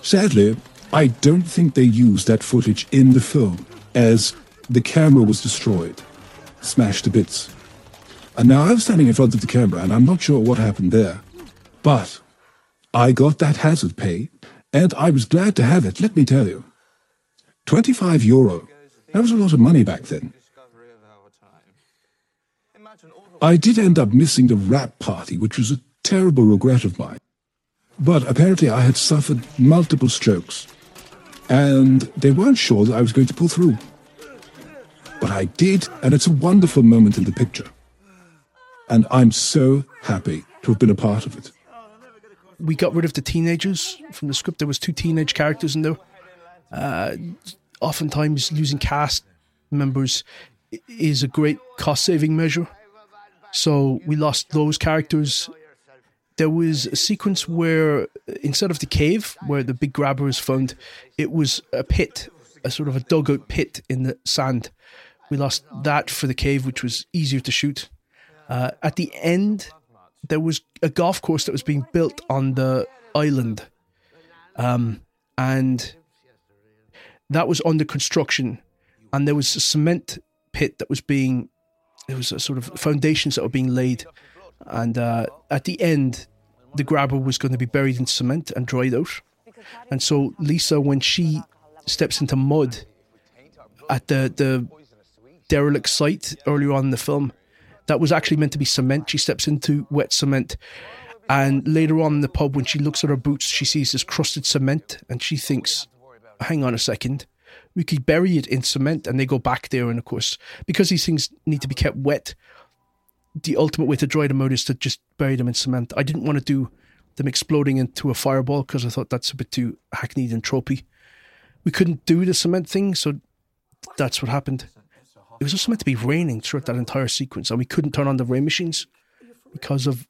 Sadly, I don't think they used that footage in the film, as the camera was destroyed, smashed to bits. And now I'm standing in front of the camera, and I'm not sure what happened there. But I got that hazard pay, and I was glad to have it, let me tell you. 25 euro. That was a lot of money back then. I did end up missing the wrap party, which was a terrible regret of mine. But apparently I had suffered multiple strokes, and they weren't sure that I was going to pull through. But I did, and it's a wonderful moment in the picture. And I'm so happy to have been a part of it. We got rid of the teenagers from the script. There was two teenage characters in there. Uh, oftentimes, losing cast members is a great cost-saving measure. So we lost those characters. There was a sequence where instead of the cave where the big grabber is found, it was a pit, a sort of a dugout pit in the sand. We lost that for the cave, which was easier to shoot. Uh, at the end, there was a golf course that was being built on the island, um, and that was under construction. And there was a cement pit that was being, there was a sort of foundations that were being laid And uh, at the end, the grabber was going to be buried in cement and dried out. And so Lisa, when she steps into mud at the the derelict site earlier on in the film, that was actually meant to be cement. She steps into wet cement. And later on in the pub, when she looks at her boots, she sees this crusted cement and she thinks, hang on a second, we could bury it in cement. And they go back there. And of course, because these things need to be kept wet, the ultimate way to dry them out is to just bury them in cement. I didn't want to do them exploding into a fireball because I thought that's a bit too hackneyed and tropey. We couldn't do the cement thing, so that's what happened. It was also meant to be raining throughout that entire sequence, and we couldn't turn on the rain machines because of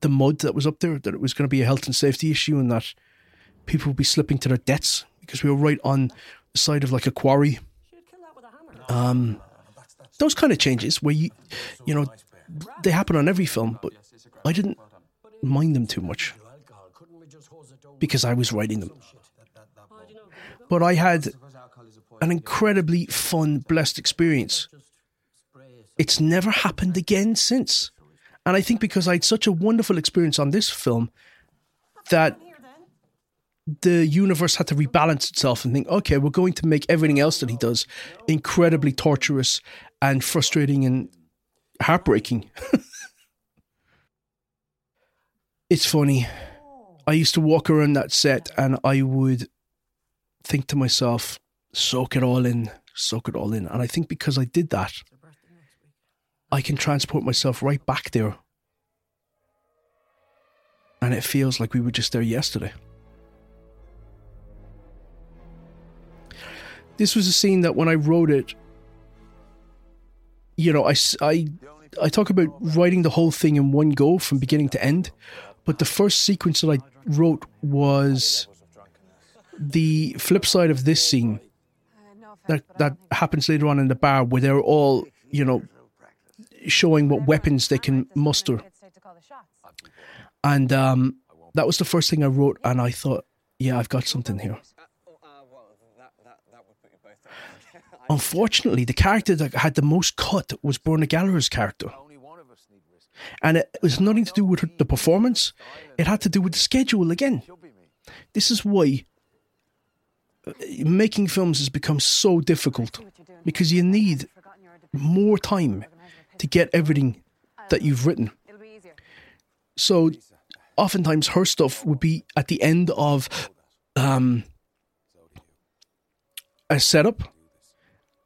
the mud that was up there. That it was going to be a health and safety issue, and that people would be slipping to their deaths because we were right on the side of like a quarry. Um, those kind of changes where you, you know, they happen on every film, but I didn't mind them too much because I was writing them. But I had an incredibly fun, blessed experience. It's never happened again since. And I think because I had such a wonderful experience on this film that the universe had to rebalance itself and think, okay, we're going to make everything else that he does incredibly torturous and frustrating and heartbreaking. (laughs) it's funny. I used to walk around that set and I would think to myself, soak it all in, soak it all in. And I think because I did that, I can transport myself right back there. And it feels like we were just there yesterday. This was a scene that when I wrote it, you know, I, I, I talk about writing the whole thing in one go from beginning to end. But the first sequence that I wrote was the flip side of this scene that that happens later on in the bar where they're all you know showing what weapons they can muster and um, that was the first thing i wrote and i thought yeah i've got something here unfortunately the character that had the most cut was Bronagh Gallagher's character. And it was nothing to do with the performance. It had to do with the schedule again. This is why making films has become so difficult because you need more time to get everything that you've written. So, oftentimes, her stuff would be at the end of um, a setup,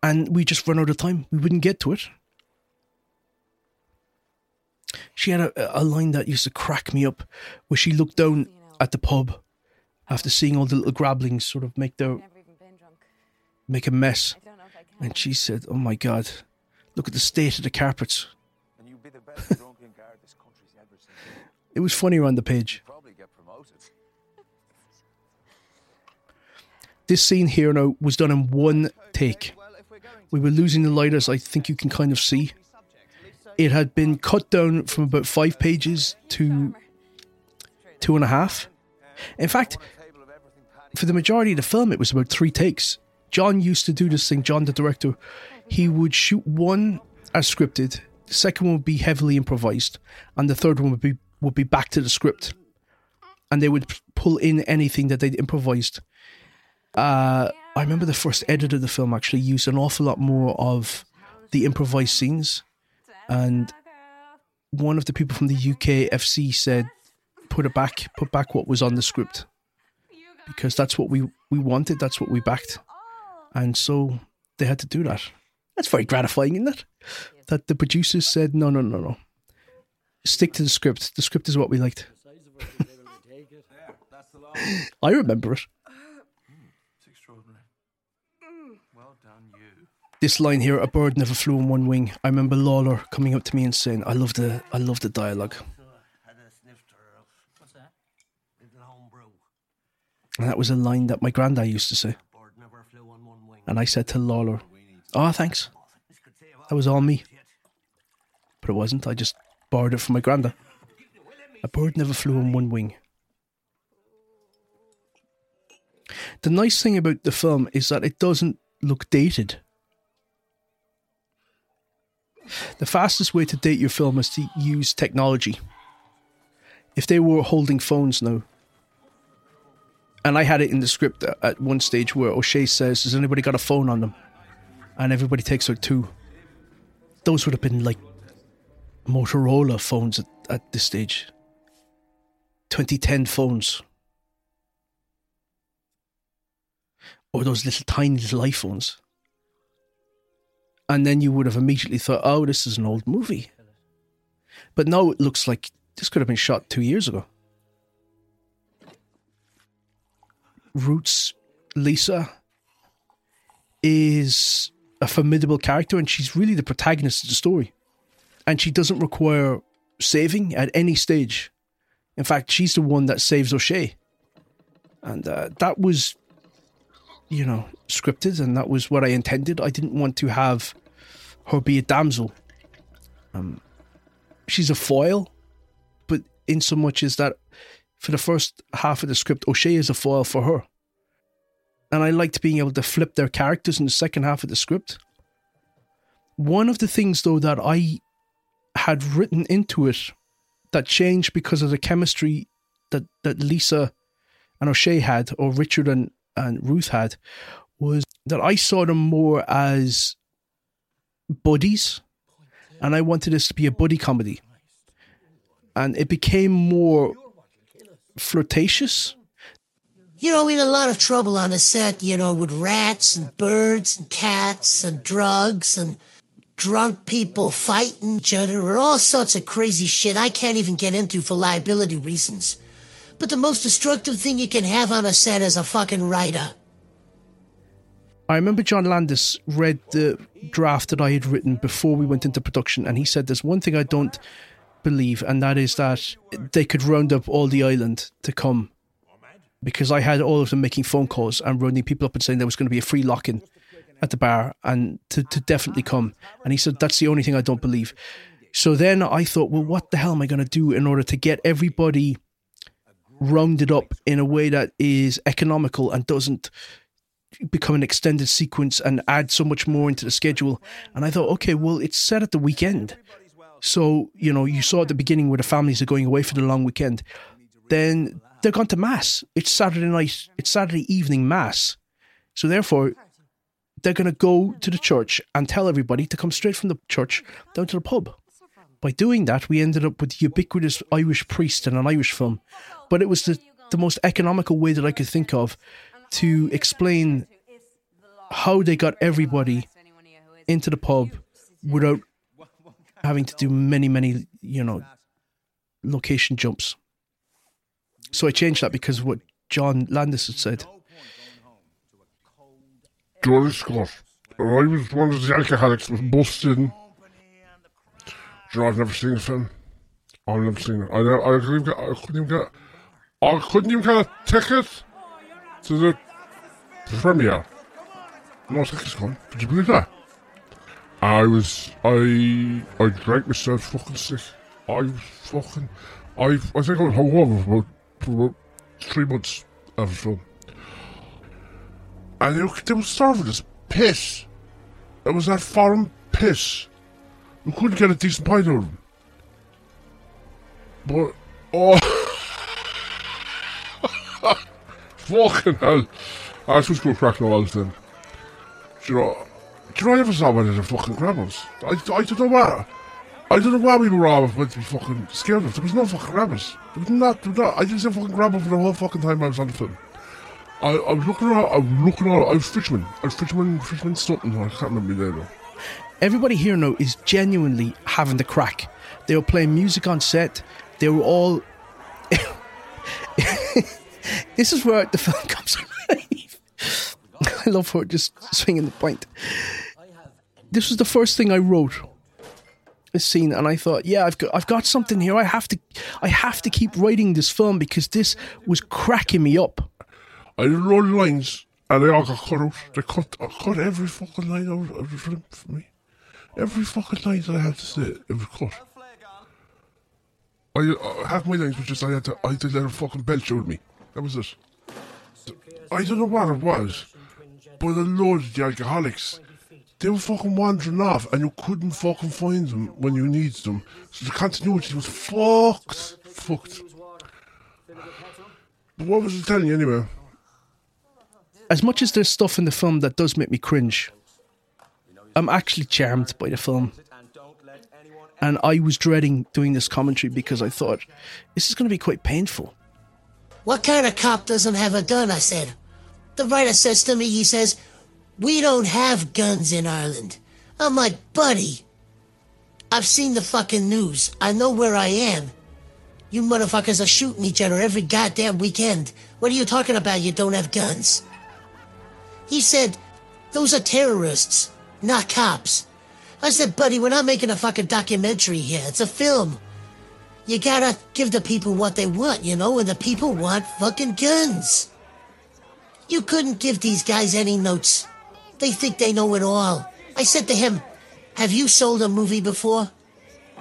and we just run out of time. We wouldn't get to it. She had a, a line that used to crack me up, where she looked down at the pub after seeing all the little grablings sort of make their make a mess. And she said, "Oh my God, look at the state of the carpets." (laughs) it was funny around the page. This scene here now was done in one take. We were losing the light, as I think you can kind of see. It had been cut down from about five pages to two and a half. In fact, for the majority of the film, it was about three takes. John used to do this thing, John, the director. He would shoot one as scripted, the second one would be heavily improvised, and the third one would be would be back to the script. And they would pull in anything that they'd improvised. Uh, I remember the first edit of the film actually used an awful lot more of the improvised scenes. And one of the people from the UK FC said, put it back, put back what was on the script because that's what we, we wanted, that's what we backed. And so they had to do that. That's very gratifying, isn't it? That the producers said, no, no, no, no. Stick to the script. The script is what we liked. (laughs) I remember it. This line here, a bird never flew on one wing. I remember Lalor coming up to me and saying, I love the I love the dialogue. And that was a line that my granddad used to say. And I said to Lalor, Oh, thanks. That was all me. But it wasn't. I just borrowed it from my granddad. A bird never flew on one wing. The nice thing about the film is that it doesn't look dated. The fastest way to date your film is to use technology. If they were holding phones now, and I had it in the script at- one stage where O'Shea says, Has anybody got a phone on them? And everybody takes out two. Those would have been like Motorola phones at, at this stage. 2010 phones. Or those little tiny little iPhones. And then you would have immediately thought, oh, this is an old movie. But now it looks like this could have been shot two years ago. Ruth's Lisa is a formidable character and she's really the protagonist of the story. And she doesn't require saving at any stage. In fact, she's the one that saves O'Shea. And uh, that was, you know, scripted and that was what I intended. I didn't want to have her be a damsel. Um, she's a foil, but in so much as that for the first half of the script, O'Shea is a foil for her. And I liked being able to flip their characters in the second half of the script. One of the things, though, that I had written into it that changed because of the chemistry that, that Lisa and O'Shea had, or Richard and, and Ruth had, was that I saw them more as buddies. And I wanted this to be a buddy comedy. And it became more flirtatious. You know, we had a lot of trouble on the set, you know, with rats and birds and cats and drugs and drunk people fighting each other or all sorts of crazy shit I can't even get into for liability reasons. But the most destructive thing you can have on a set is a fucking writer. I remember John Landis read the draft that I had written before we went into production, and he said, There's one thing I don't believe, and that is that they could round up all the island to come. Because I had all of them making phone calls and rounding people up and saying there was going to be a free lock in at the bar and to, to definitely come. And he said, That's the only thing I don't believe. So then I thought, Well, what the hell am I going to do in order to get everybody rounded up in a way that is economical and doesn't become an extended sequence and add so much more into the schedule. And I thought, okay, well, it's set at the weekend. So, you know, you saw at the beginning where the families are going away for the long weekend. Then they're gone to mass. It's Saturday night, it's Saturday evening mass. So therefore, they're going to go to the church and tell everybody to come straight from the church down to the pub. By doing that, we ended up with the ubiquitous Irish priest in an Irish film. But it was the, the most economical way that I could think of to explain how they got everybody into the pub without having to do many, many, you know, location jumps. So I changed that because of what John Landis had said. George Scott. I was one of the alcoholics was busted. Know, I've never seen the film. I've never seen it. I, I, couldn't even get, I couldn't even get. I couldn't even get a ticket to the premiere. No tickets gone. Could you believe that? I was. I. I drank myself fucking sick. I was fucking. I. I think I was home for about, for about three months after film. And they, were- they were serving us piss. It was that foreign piss. We couldn't get a decent pint out of them. But, oh. (laughs) fucking hell. I was just going to crack no else then. Do you know, do you know I never saw one of the fucking grabbers? I, I don't know what. I don't know why we were all meant to be fucking scared of. There was no fucking grabbers. There was not, there was not. I didn't see a fucking grabber for the whole fucking time I was on the film. I, I was looking around, I was looking around, I was fisherman. I was fisherman, fisherman something, I can't remember my name. Everybody here now is genuinely having the crack. They were playing music on set. They were all. (laughs) (laughs) this is where the film (laughs) comes alive. I love her just swinging the point. This was the first thing I wrote. This scene, and I thought, yeah, I've got, I've got something here. I have to, I have to keep writing this film because this was cracking me up. I of lines, and they all got cut out. They cut, I cut every fucking line out of the film for me. Every fucking line that I had to say, it was cut. I, uh, half my lines was just I had to, I had to let a fucking belch out me. That was it. I don't know what it was, but a load of the alcoholics they were fucking wandering off and you couldn't fucking find them when you needed them. So the continuity was fucked. Fucked. But what was it telling you anyway? As much as there's stuff in the film that does make me cringe, I'm actually charmed by the film. And I was dreading doing this commentary because I thought this is going to be quite painful. What kind of cop doesn't have a gun? I said. The writer says to me, he says, We don't have guns in Ireland. I'm like, buddy, I've seen the fucking news. I know where I am. You motherfuckers are shooting each other every goddamn weekend. What are you talking about? You don't have guns. He said, Those are terrorists, not cops. I said, buddy, we're not making a fucking documentary here. It's a film. You gotta give the people what they want, you know, and the people want fucking guns. You couldn't give these guys any notes. They think they know it all. I said to him, Have you sold a movie before?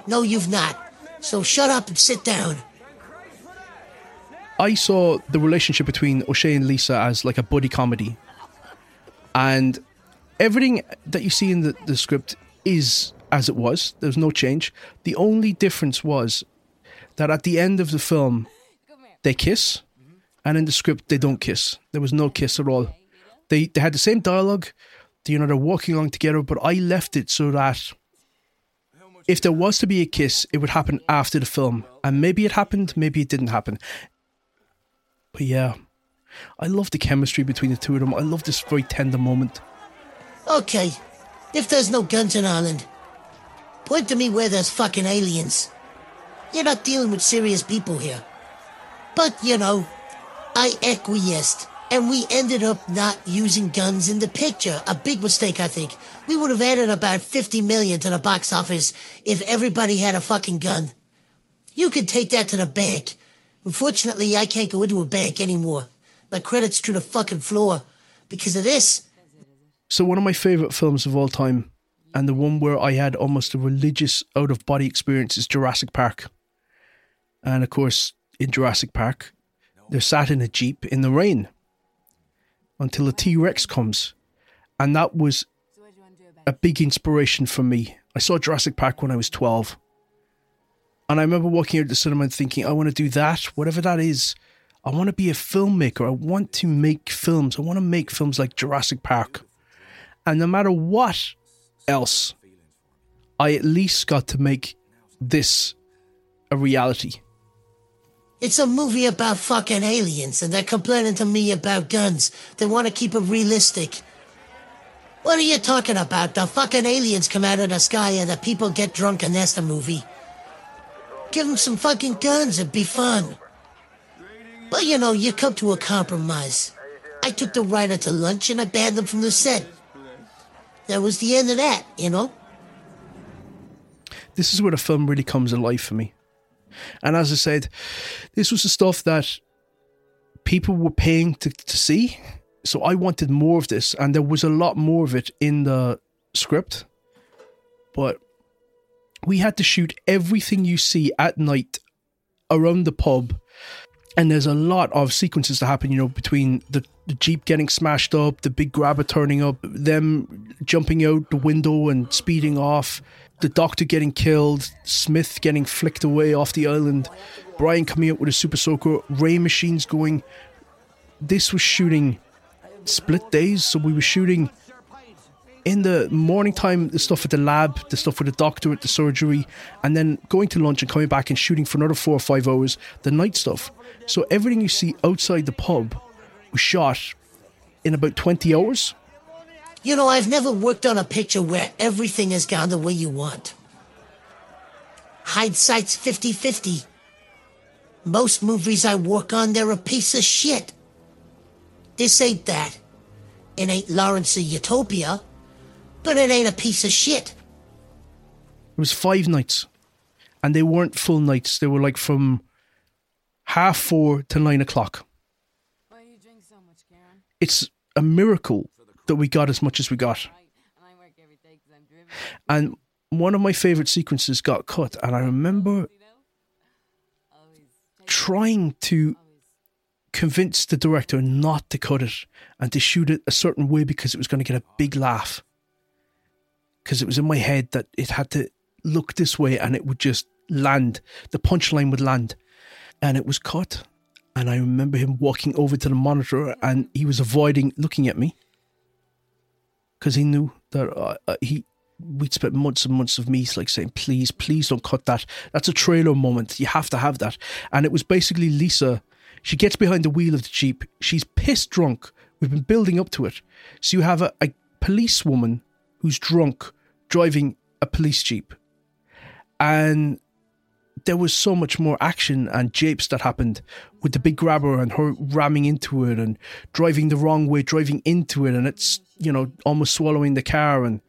No, you've not. So shut up and sit down. I saw the relationship between O'Shea and Lisa as like a buddy comedy. And everything that you see in the, the script is as it was. There's no change. The only difference was that at the end of the film, they kiss, and in the script, they don't kiss. There was no kiss at all. They, they had the same dialogue, you know, they're walking along together, but I left it so that if there was to be a kiss, it would happen after the film. And maybe it happened, maybe it didn't happen. But yeah, I love the chemistry between the two of them. I love this very tender moment. Okay, if there's no guns in Ireland, point to me where there's fucking aliens. You're not dealing with serious people here. But, you know, I acquiesced, and we ended up not using guns in the picture. A big mistake, I think. We would have added about 50 million to the box office if everybody had a fucking gun. You could take that to the bank. Unfortunately, I can't go into a bank anymore. My credit's through the fucking floor. Because of this, So, one of my favourite films of all time, and the one where I had almost a religious out of body experience, is Jurassic Park. And of course, in Jurassic Park, they're sat in a Jeep in the rain until a T Rex comes. And that was a big inspiration for me. I saw Jurassic Park when I was 12. And I remember walking out of the cinema and thinking, I want to do that, whatever that is. I want to be a filmmaker. I want to make films. I want to make films like Jurassic Park. And no matter what else, I at least got to make this a reality. It's a movie about fucking aliens, and they're complaining to me about guns. They want to keep it realistic. What are you talking about? The fucking aliens come out of the sky and the people get drunk, and that's the movie. Give them some fucking guns, it'd be fun. But you know, you come to a compromise. I took the writer to lunch and I banned them from the set. That was the end of that, you know? This is where the film really comes alive for me. And as I said, this was the stuff that people were paying to, to see. So I wanted more of this, and there was a lot more of it in the script. But we had to shoot everything you see at night around the pub. And there's a lot of sequences that happen, you know, between the, the Jeep getting smashed up, the big grabber turning up, them jumping out the window and speeding off, the doctor getting killed, Smith getting flicked away off the island, Brian coming out with a super soaker, rain machines going. This was shooting split days, so we were shooting in the morning time the stuff at the lab, the stuff with the doctor at the surgery, and then going to lunch and coming back and shooting for another four or five hours the night stuff. So everything you see outside the pub was shot in about 20 hours. You know, I've never worked on a picture where everything has gone the way you want. Hindsight's 50 50. Most movies I work on, they're a piece of shit. This ain't that. It ain't Lawrence of Utopia, but it ain't a piece of shit. It was five nights, and they weren't full nights. They were like from half four to nine o'clock. Why do you drink so much, Karen? It's a miracle that we got as much as we got. And one of my favorite sequences got cut, and I remember trying to convince the director not to cut it and to shoot it a certain way because it was going to get a big laugh. because it was in my head that it had to look this way and it would just land. The punchline would land. And it was cut. And I remember him walking over to the monitor and he was avoiding looking at me because he knew that uh, uh, he we'd spent months and months of me like saying, please, please don't cut that. That's a trailer moment. You have to have that. And it was basically Lisa. She gets behind the wheel of the Jeep. She's pissed drunk. We've been building up to it. So you have a, a policewoman who's drunk driving a police Jeep. And there was so much more action and japes that happened with the big grabber and her ramming into it and driving the wrong way, driving into it, and it's, you know, almost swallowing the car. And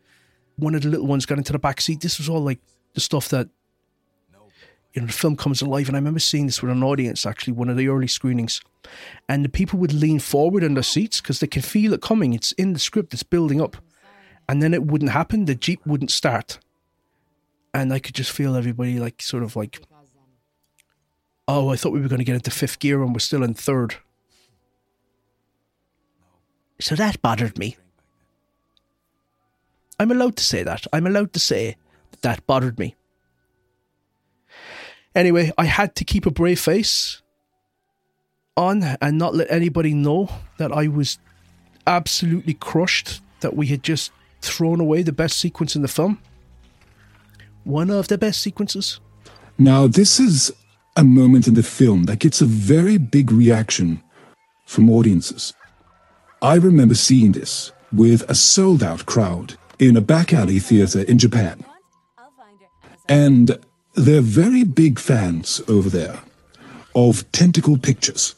one of the little ones got into the back seat. This was all like the stuff that, you know, the film comes alive. And I remember seeing this with an audience, actually, one of the early screenings. And the people would lean forward in their seats because they can feel it coming. It's in the script, it's building up. And then it wouldn't happen. The Jeep wouldn't start and I could just feel everybody like sort of like, oh, I thought we were going to get into fifth gear and we're still in third. So that bothered me. I'm allowed to say that. I'm allowed to say that that bothered me. Anyway, I had to keep a brave face on and not let anybody know that I was absolutely crushed that we had just thrown away the best sequence in the film one of the best sequences. Now, this is a moment in the film that gets a very big reaction from audiences. I remember seeing this with a sold out crowd in a back alley theater in Japan. And they're very big fans over there of tentacle pictures.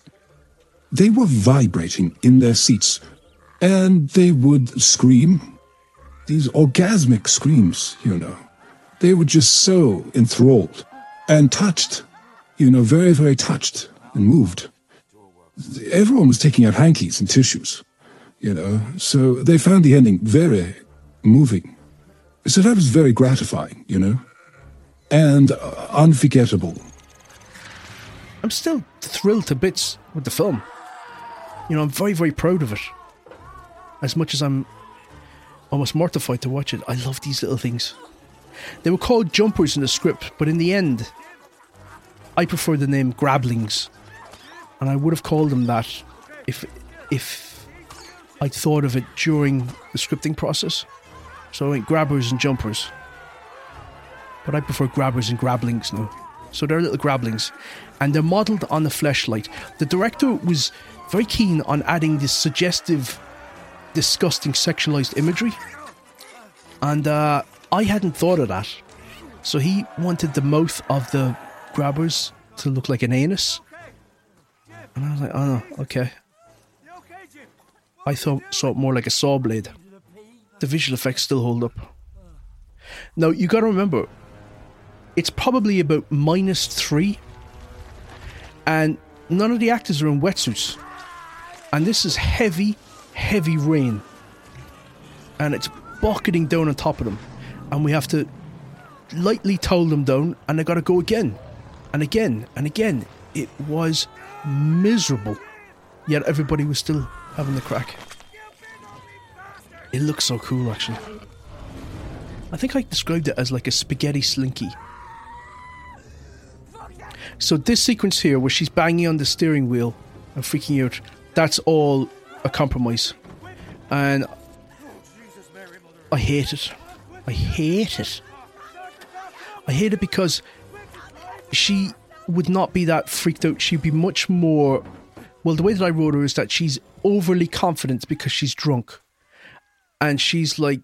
They were vibrating in their seats and they would scream these orgasmic screams, you know they were just so enthralled and touched, you know, very, very touched and moved. Everyone was taking out hankies and tissues, you know, so they found the ending very moving. So that was very gratifying, you know, and uh, unforgettable. I'm still thrilled to bits with the film. You know, I'm very, very proud of it. As much as I'm almost mortified to watch it, I love these little things. They were called jumpers in the script, but in the end, I prefer the name Grablings, and I would have called them that if if I thought of it during the scripting process. So I went grabbers and jumpers, but I prefer grabbers and grablings now. So they're little grablings, and they're modelled on the fleshlight. The director was very keen on adding this suggestive, disgusting sexualized imagery, and uh, I hadn't thought of that. So he wanted the mouth of the grabbers to look like an anus. And I was like, oh no, okay. I thought saw it more like a saw blade. The visual effects still hold up. Now you gotta remember, it's probably about minus three, and none of the actors are in wetsuits. And this is heavy, heavy rain. And it's bucketing down on top of them and we have to lightly towel them down, and they got to go again and again and again. It was miserable, yet everybody was still having the crack. It looks so cool, actually. I think I described it as like a spaghetti slinky. So this sequence here, where she's banging on the steering wheel and freaking out, that's all a compromise, and I hate it. I hate it. I hate it because she would not be that freaked out. She'd be much more. Well, the way that I wrote her is that she's overly confident because she's drunk. And she's like,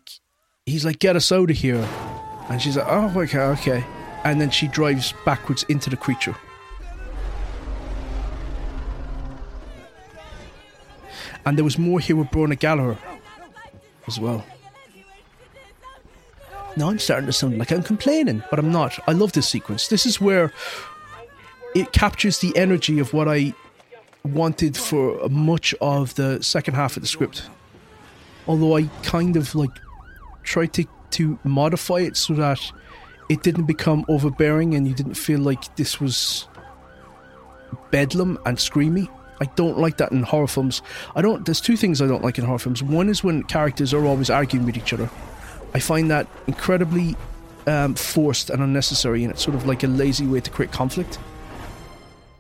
he's like, get us out of here. And she's like, oh, okay, okay. And then she drives backwards into the creature. And there was more here with Bronagh Gallagher as well. Now I'm starting to sound like I'm complaining, but I'm not. I love this sequence. This is where it captures the energy of what I wanted for much of the second half of the script. Although I kind of like tried to, to modify it so that it didn't become overbearing and you didn't feel like this was bedlam and screamy. I don't like that in horror films. I don't. There's two things I don't like in horror films. One is when characters are always arguing with each other, I find that incredibly um, forced and unnecessary, and it's sort of like a lazy way to create conflict.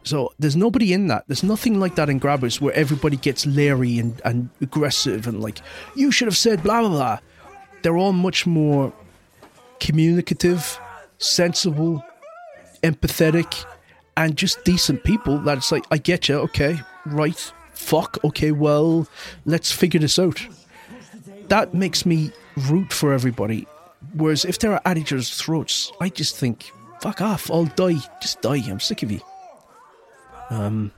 So there's nobody in that. There's nothing like that in Grabbers where everybody gets leery and, and aggressive and like, you should have said blah, blah, blah. They're all much more communicative, sensible, empathetic, and just decent people that it's like, I get you, okay, right, fuck, okay, well, let's figure this out. That makes me root for everybody. Whereas if they're at each other's throats, I just think, fuck off, I'll die, just die, I'm sick of you. Um,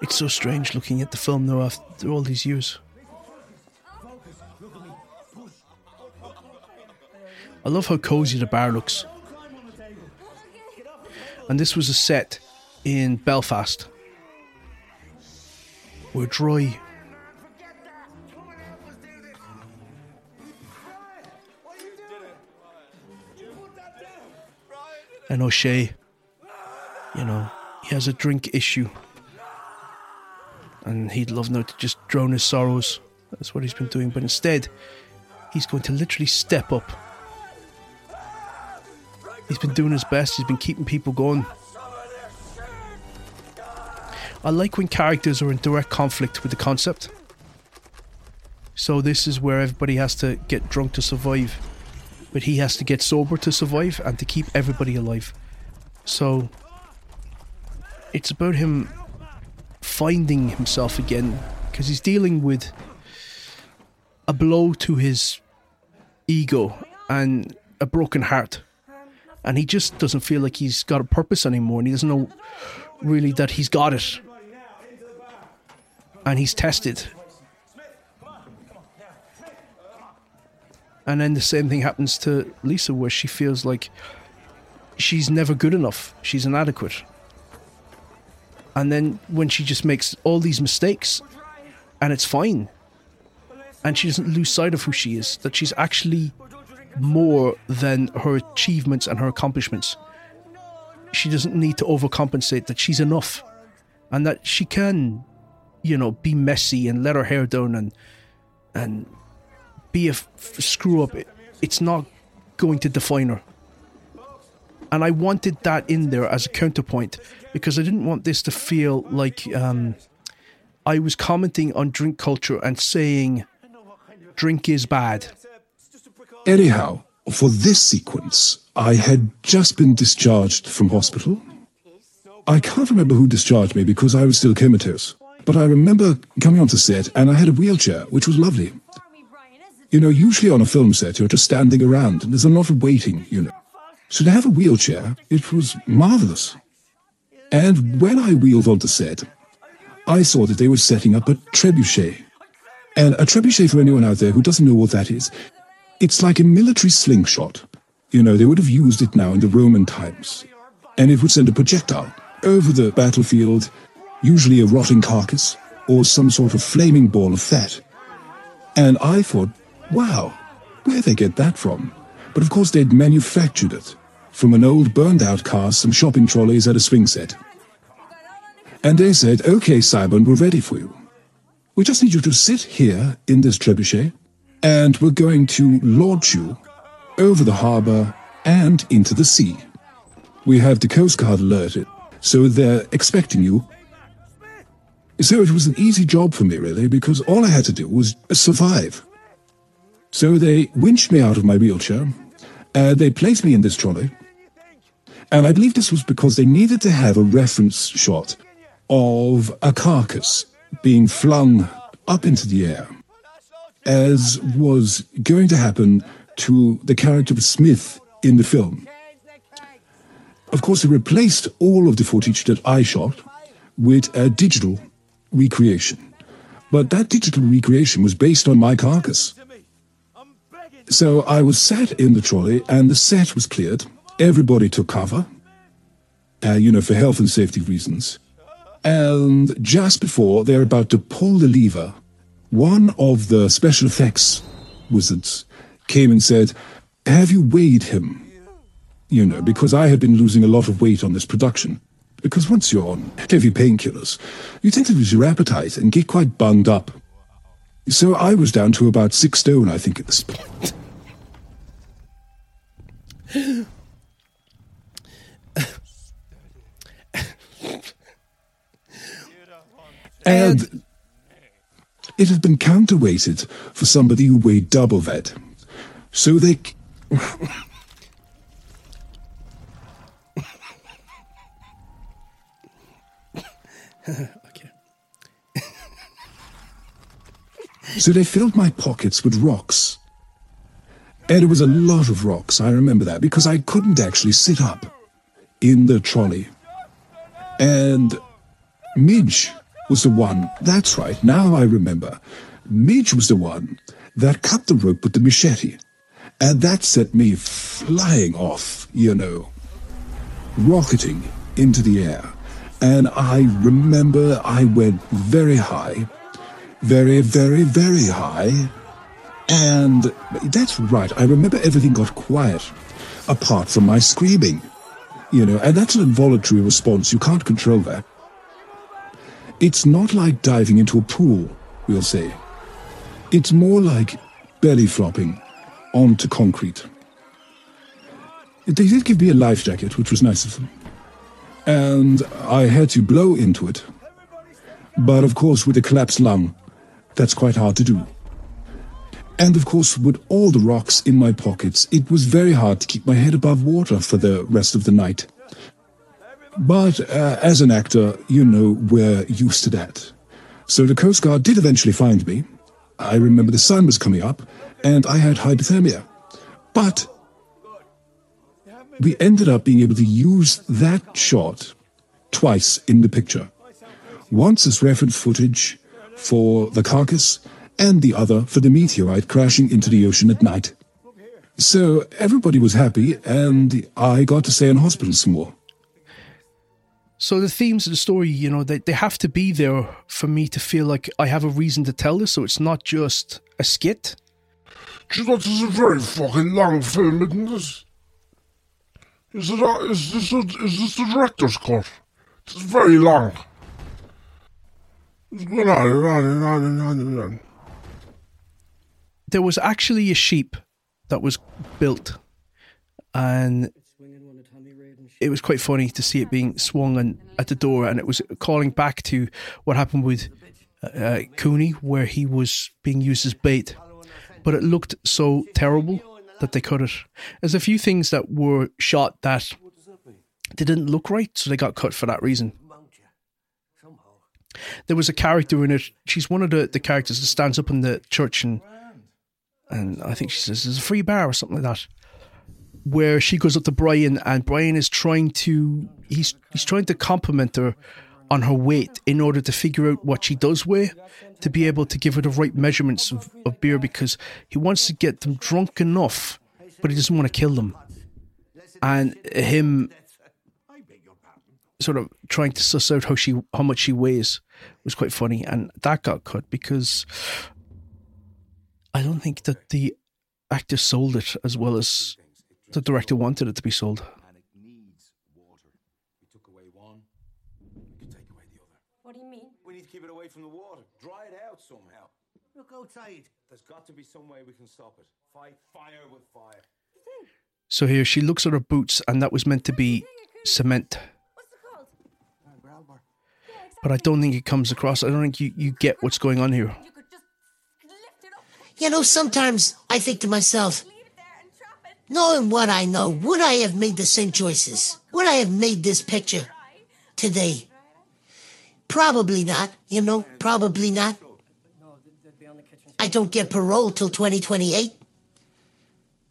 it's so strange looking at the film though after all these years. I love how cozy the bar looks. And this was a set in Belfast. We're dry. And O'Shea, you know, he has a drink issue. And he'd love now to just drown his sorrows. That's what he's been doing. But instead, he's going to literally step up. He's been doing his best, he's been keeping people going. I like when characters are in direct conflict with the concept. So this is where everybody has to get drunk to survive. But he has to get sober to survive and to keep everybody alive. So it's about him finding himself again because he's dealing with a blow to his ego and a broken heart. And he just doesn't feel like he's got a purpose anymore and he doesn't know really that he's got it. And he's tested. And then the same thing happens to Lisa where she feels like she's never good enough. She's inadequate. And then when she just makes all these mistakes and it's fine. And she doesn't lose sight of who she is, that she's actually more than her achievements and her accomplishments. She doesn't need to overcompensate, that she's enough. And that she can, you know, be messy and let her hair down and and be a f- screw up. It, it's not going to define her. And I wanted that in there as a counterpoint because I didn't want this to feel like um, I was commenting on drink culture and saying drink is bad. Anyhow, for this sequence, I had just been discharged from hospital. I can't remember who discharged me because I was still comatose. But I remember coming onto set and I had a wheelchair, which was lovely. You know, usually on a film set, you're just standing around and there's a lot of waiting, you know. So to have a wheelchair, it was marvelous. And when I wheeled onto set, I saw that they were setting up a trebuchet. And a trebuchet, for anyone out there who doesn't know what that is, it's like a military slingshot. You know, they would have used it now in the Roman times. And it would send a projectile over the battlefield, usually a rotting carcass or some sort of flaming ball of fat. And I thought, wow, where'd they get that from? But of course, they'd manufactured it from an old burned out car, some shopping trolleys at a swing set. And they said, okay, Simon, we're ready for you. We just need you to sit here in this trebuchet, and we're going to launch you over the harbour and into the sea. We have the Coast Guard alerted, so they're expecting you. So it was an easy job for me, really, because all I had to do was survive. So they winched me out of my wheelchair, and they placed me in this trolley. And I believe this was because they needed to have a reference shot of a carcass being flung up into the air, as was going to happen to the character of Smith in the film. Of course, they replaced all of the footage that I shot with a digital recreation. But that digital recreation was based on my carcass. So I was sat in the trolley and the set was cleared. Everybody took cover, uh, you know, for health and safety reasons. And just before they're about to pull the lever, one of the special effects wizards came and said, Have you weighed him? You know, because I had been losing a lot of weight on this production. Because once you're on heavy painkillers, you tend to lose your appetite and get quite bunged up. So I was down to about six stone, I think, at this point. And it had been counterweighted for somebody who weighed double that. So they. (laughs) okay. so they filled my pockets with rocks. And it was a lot of rocks, I remember that, because I couldn't actually sit up in the trolley. And Midge was the one, that's right, now I remember. Midge was the one that cut the rope with the machete. And that set me flying off, you know, rocketing into the air. And I remember I went very high, very, very, very high. And that's right, I remember everything got quiet, apart from my screaming. You know, and that's an involuntary response. You can't control that. It's not like diving into a pool, we'll say. It's more like belly flopping onto concrete. They did give me a life jacket, which was nice of them. And I had to blow into it. But of course, with a collapsed lung, that's quite hard to do. And of course, with all the rocks in my pockets, it was very hard to keep my head above water for the rest of the night. But uh, as an actor, you know, we're used to that. So the Coast Guard did eventually find me. I remember the sun was coming up, and I had hypothermia. But we ended up being able to use that shot twice in the picture. Once as reference footage for the carcass, and the other for the meteorite crashing into the ocean at night. So everybody was happy, and I got to stay in hospital some more. So the themes of the story, you know, they, they have to be there for me to feel like I have a reason to tell this, so it's not just a skit. Do you know this is a very fucking long film, isn't this? Is it? A, is this? A, is this the director's cut? It's very long. It's going on and on and on and on and on. There was actually a sheep that was built, and it was quite funny to see it being swung on, at the door, and it was calling back to what happened with uh, Cooney, where he was being used as bait. But it looked so terrible that they cut it. There's a few things that were shot that they didn't look right, so they got cut for that reason. There was a character in it. She's one of the, the characters that stands up in the church and and I think she says there's a free bar or something like that. Where she goes up to Brian and Brian is trying to he's he's trying to compliment her on her weight in order to figure out what she does weigh to be able to give her the right measurements of, of beer because he wants to get them drunk enough, but he doesn't want to kill them. And him sort of trying to suss out how she how much she weighs was quite funny, and that got cut because I don't think that the actor sold it as well as the director wanted it to be sold. What do you mean? We need to keep it away from the water. Dry it out somehow. Look outside. There's got to be some way we can stop it. Fight fire with fire. So here she looks at her boots, and that was meant to be cement. But I don't think it comes across. I don't think you, you get what's going on here. You know, sometimes I think to myself, knowing what I know, would I have made the same choices? Would I have made this picture today? Probably not, you know, probably not. I don't get parole till 2028.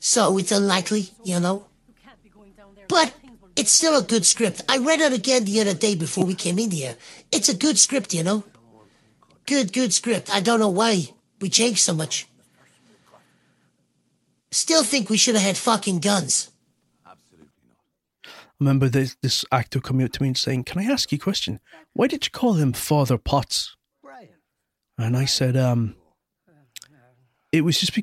So it's unlikely, you know. But it's still a good script. I read it again the other day before we came in here. It's a good script, you know. Good, good script. I don't know why we changed so much. Still think we should have had fucking guns. Absolutely I remember this, this actor coming up to me and saying, Can I ask you a question? Why did you call him Father Potts? And I said, um, It was just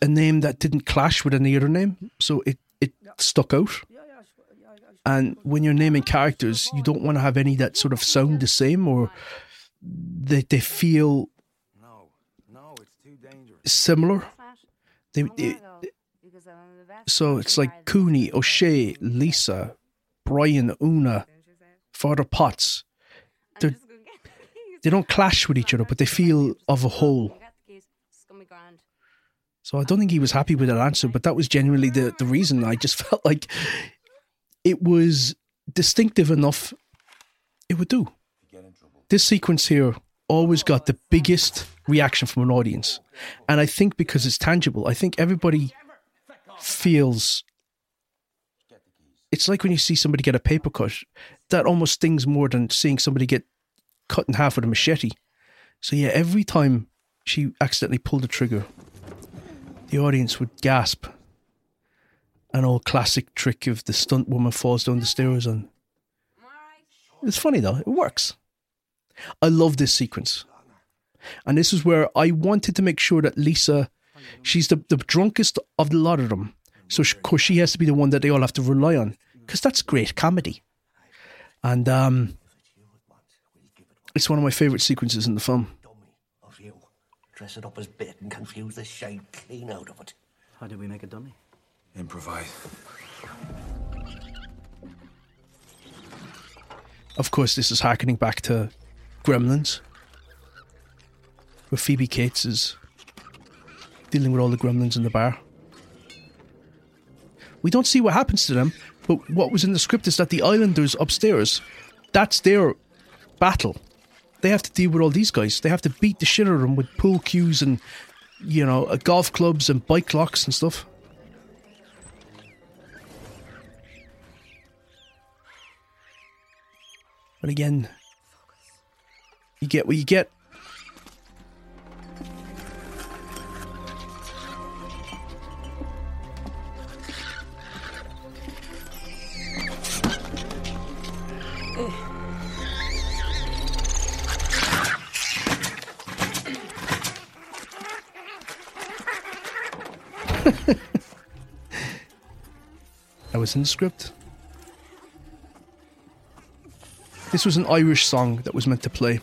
a name that didn't clash with any other name. So it, it stuck out. And when you're naming characters, you don't want to have any that sort of sound the same or they, they feel similar. They, they- so it's like Cooney, O'Shea, Lisa, Brian, Una, Father Potts. They're, they don't clash with each other, but they feel of a whole. So I don't think he was happy with that answer, but that was genuinely the, the reason. I just (laughs) felt like it was distinctive enough, it would do. This sequence here always got the biggest reaction from an audience. And I think because it's tangible, I think everybody feels it's like when you see somebody get a paper cut, that almost stings more than seeing somebody get cut in half with a machete. So yeah, every time she accidentally pulled the trigger, the audience would gasp. An old classic trick of the stunt woman falls down the stairs and it's funny though, it works. I love this sequence. And this is where I wanted to make sure that Lisa, she's the, the drunkest of the lot of them. So, of course, she has to be the one that they all have to rely on because that's great comedy. And um, it's one of my favourite sequences in the film. Of you. Dress it up as bait and confuse the shade clean out of it. How did we make a dummy? Improvise. Of course, this is harkening back to Gremlins, where Phoebe Cates is dealing with all the gremlins in the bar. We don't see what happens to them, but what was in the script is that the islanders upstairs, that's their battle. They have to deal with all these guys. They have to beat the shit out of them with pool cues and, you know, uh, golf clubs and bike locks and stuff. But again, you get what you get. Was in the script. This was an Irish song that was meant to play.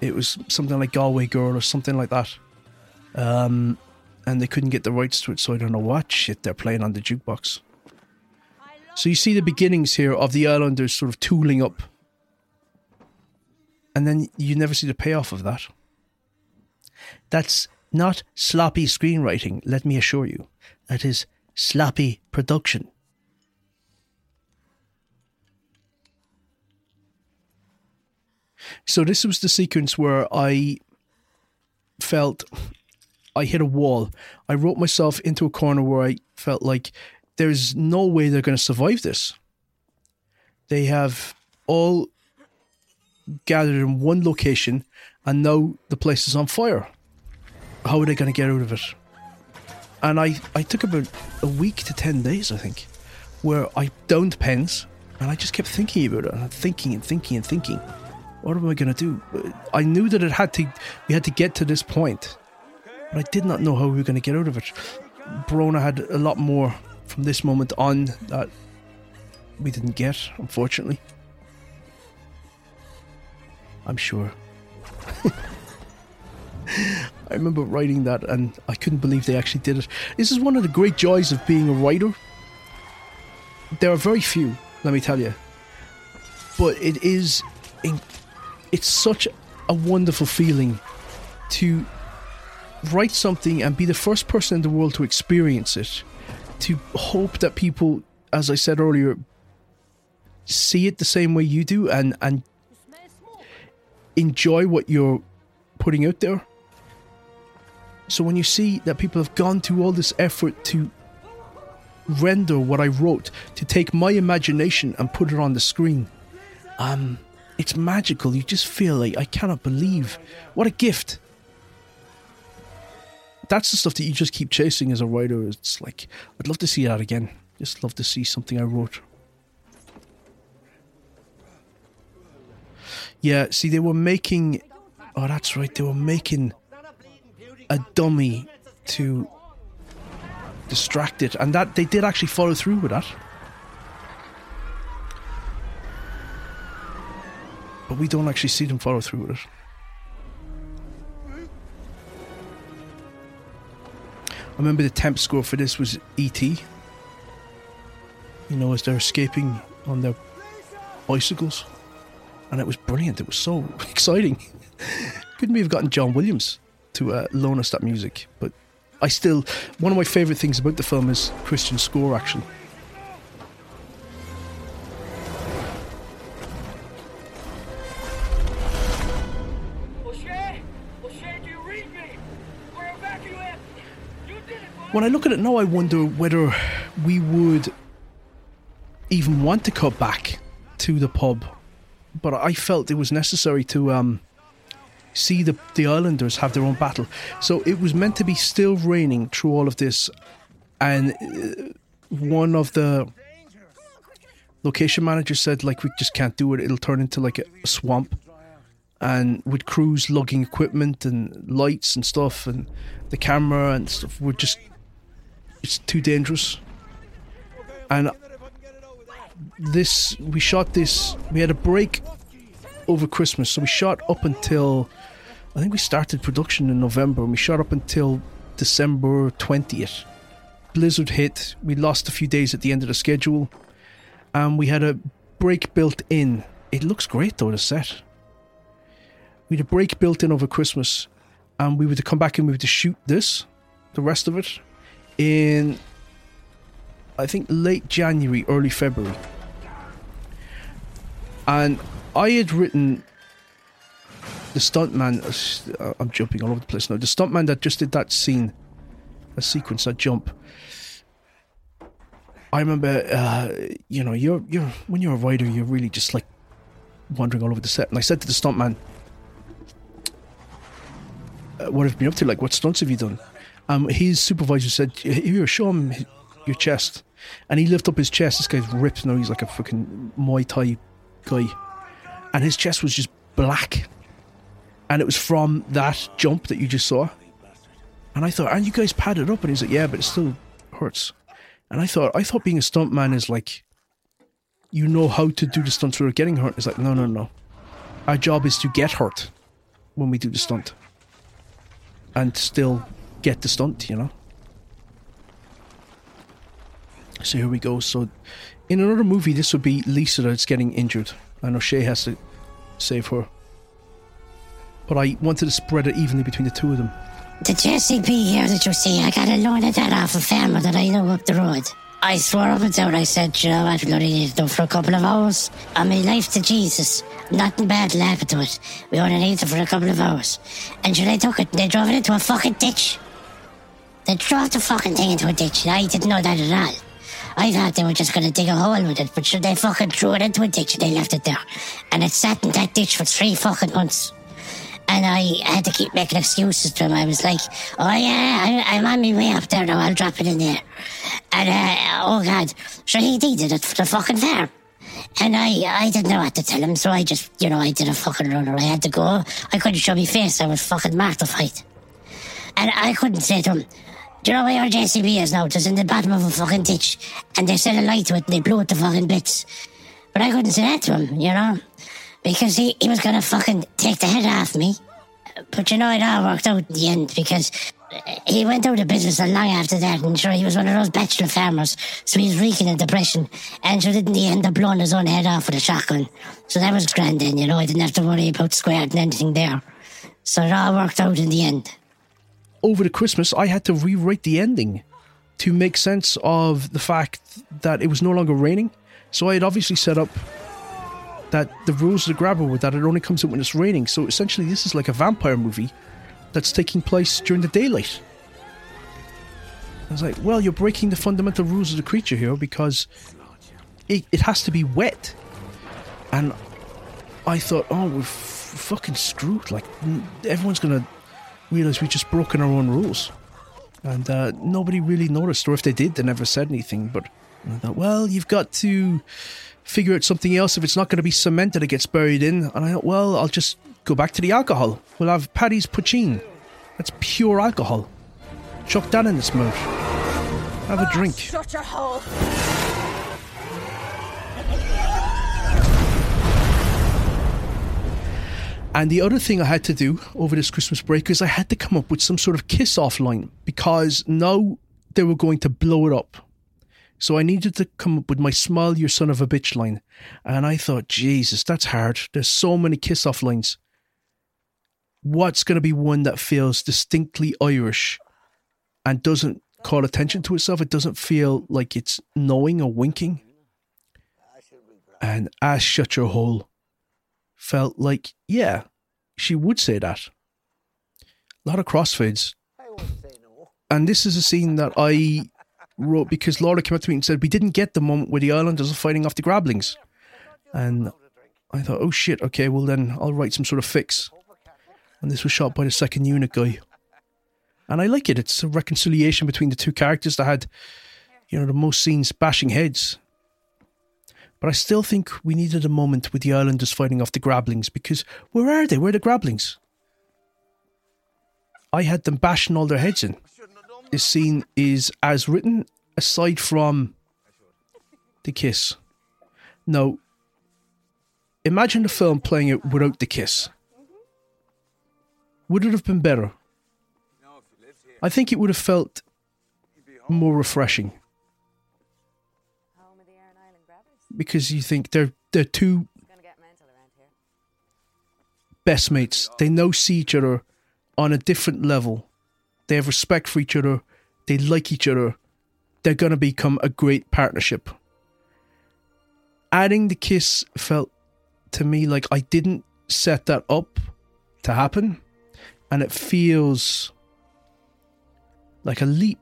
It was something like Galway Girl or something like that. Um, and they couldn't get the rights to it, so I don't know what shit they're playing on the jukebox. So you see the beginnings here of the Islanders sort of tooling up. And then you never see the payoff of that. That's not sloppy screenwriting, let me assure you. That is sloppy production. So this was the sequence where I felt I hit a wall. I wrote myself into a corner where I felt like there's no way they're going to survive this. They have all gathered in one location and now the place is on fire. How are they going to get out of it? And I, I took about a week to 10 days, I think, where I downed pens and I just kept thinking about it and thinking and thinking and thinking what am I going to do? Uh, I knew that it had to, we had to get to this point, but I did not know how we were going to get out of it. Bronagh had a lot more from this moment on that we didn't get, unfortunately. I'm sure. (laughs) (laughs) I remember writing that and I couldn't believe they actually did it. This is one of the great joys of being a writer. There are very few, let me tell you. But it is it's such a wonderful feeling to write something and be the first person in the world to experience it. To hope that people, as I said earlier, see it the same way you do and, and enjoy what you're putting out there. So when you see that people have gone through all this effort to render what I wrote, to take my imagination and put it on the screen, um, it's magical. You just feel like I cannot believe what a gift. That's the stuff that you just keep chasing as a writer. It's like I'd love to see that again. Just love to see something I wrote. Yeah, see, they were making. Oh, that's right. They were making a dummy to distract it, and that they did actually follow through with that. But we don't actually see them follow through with it. I remember the temp score for this was E.T. You know, as they're escaping on their bicycles. And it was brilliant. It was so (laughs) exciting. (laughs) Couldn't we have gotten John Williams to uh, loan us that music? But I still, one of my favourite things about the film is Christian's score, actually. When I look at it now, I wonder whether we would even want to cut back to the pub. But I felt it was necessary to um, see the, the islanders have their own battle. So it was meant to be still raining through all of this. And uh, one of the location managers said, like, we just can't do it. It'll turn into like a swamp. And with crews lugging equipment and lights and stuff and the camera and stuff, we're just it's too dangerous. And this, we shot this, we had a break over Christmas, so we shot up until, I think we started production in November, and we shot up until December 20th. Blizzard hit, we lost a few days at the end of the schedule, and we had a break built in. It looks great though, the set. We had a break built in over Christmas, and we were to come back and we were to shoot this, the rest of it, in I think late January, early February. And I had written the stuntman. uh, I'm jumping all over the place now. The stuntman that just did that scene, a sequence, that jump. I remember, uh, you know, you're you're when you're a writer, you're really just like wandering all over the set. And I said to the stuntman, uh, "What have you been up to? Like, what stunts have you done?" Um, his supervisor said, "Here, show him your chest," and he lifted up his chest. This guy's ripped now; he's like a fucking Muay Thai guy, and his chest was just black, and it was from that jump that you just saw. And I thought, "Aren't you guys padded up?" And he's like, "Yeah, but it still hurts." And I thought, I thought being a stuntman is like, you know how to do the stunts without getting hurt. It's like, no, no, no. Our job is to get hurt when we do the stunt, and still get the stunt, you know. So here we go. So in another movie, this would be Lisa that's getting injured. and O'Shea has to save her. But I wanted to spread it evenly between the two of them. The JCB here that you see, I got a loan of that off a farmer that I know up the road. I swore up and down, I said, you know going to need done for a couple of hours. I mean, life to Jesus. Nothing bad will happen to it. We only need it for a couple of hours. And sure, they took it and they drove it into a fucking ditch. They drove the fucking thing into a ditch, and I didn't know that at all. I thought they were just going to dig a hole with it, but sure, they fucking threw it into a ditch and they left it there. And it sat in that ditch for three fucking months. And I had to keep making excuses to him. I was like, oh yeah, I, I'm on my way up there now, I'll drop it in there. And, uh, oh god, sure he did it for the fucking farm. And I, I didn't know what to tell him, so I just, you know, I did a fucking runner. I had to go. I couldn't show my face. I was fucking mortified. And I couldn't say to him, do you know where your JCB is now? It's in the bottom of a fucking ditch. And they set a light to it and they blew it to fucking bits. But I couldn't say that to him, you know? Because he, he was gonna fucking take the head off me. But you know, it all worked out in the end because he went out of business a long after that, and sure, he was one of those bachelor farmers, so he was reeking in depression. And sure, didn't he end up blowing his own head off with a shotgun? So that was grand then, you know, I didn't have to worry about squared and anything there. So it all worked out in the end. Over the Christmas, I had to rewrite the ending to make sense of the fact that it was no longer raining. So I had obviously set up that the rules of the grabber were that it only comes out when it's raining. So essentially, this is like a vampire movie that's taking place during the daylight. I was like, well, you're breaking the fundamental rules of the creature here because it, it has to be wet. And I thought, oh, we're f- fucking screwed. Like, everyone's going to realize we've just broken our own rules. And uh, nobody really noticed, or if they did, they never said anything. But I thought, well, you've got to figure out something else. If it's not going to be cement that it gets buried in, and I thought, well, I'll just go back to the alcohol. We'll have Paddy's Poitín. That's pure alcohol. Chuck that in this mouth. Have a drink. Shut your hole. And the other thing I had to do over this Christmas break is I had to come up with some sort of kiss off line because now they were going to blow it up. So I needed to come up with my smile, your son of a bitch line. And I thought, Jesus, that's hard. There's so many kiss off lines. What's going to be one that feels distinctly Irish and doesn't call attention to itself? It doesn't feel like it's knowing or winking. And ass shut your hole felt like, yeah, she would say that. A lot of crossfades. And this is a scene that I wrote because Laura came up to me and said, We didn't get the moment where the Islanders are fighting off the Grablings. And I thought, oh shit, okay, well then I'll write some sort of fix. And this was shot by the second unit guy. And I like it. It's a reconciliation between the two characters that had, you know, the most scenes bashing heads. But I still think we needed a moment with the Islanders fighting off the Grablings because where are they? Where are the Grablings? I had them bashing all their heads in. This scene is as written, aside from the kiss. Now, imagine the film playing it without the kiss. Would it have been better? I think it would have felt more refreshing. because you think they're they're two best mates. They know see each other on a different level. They have respect for each other. They like each other. They're gonna become a great partnership. Adding the kiss felt to me like I didn't set that up to happen, and it feels like a leap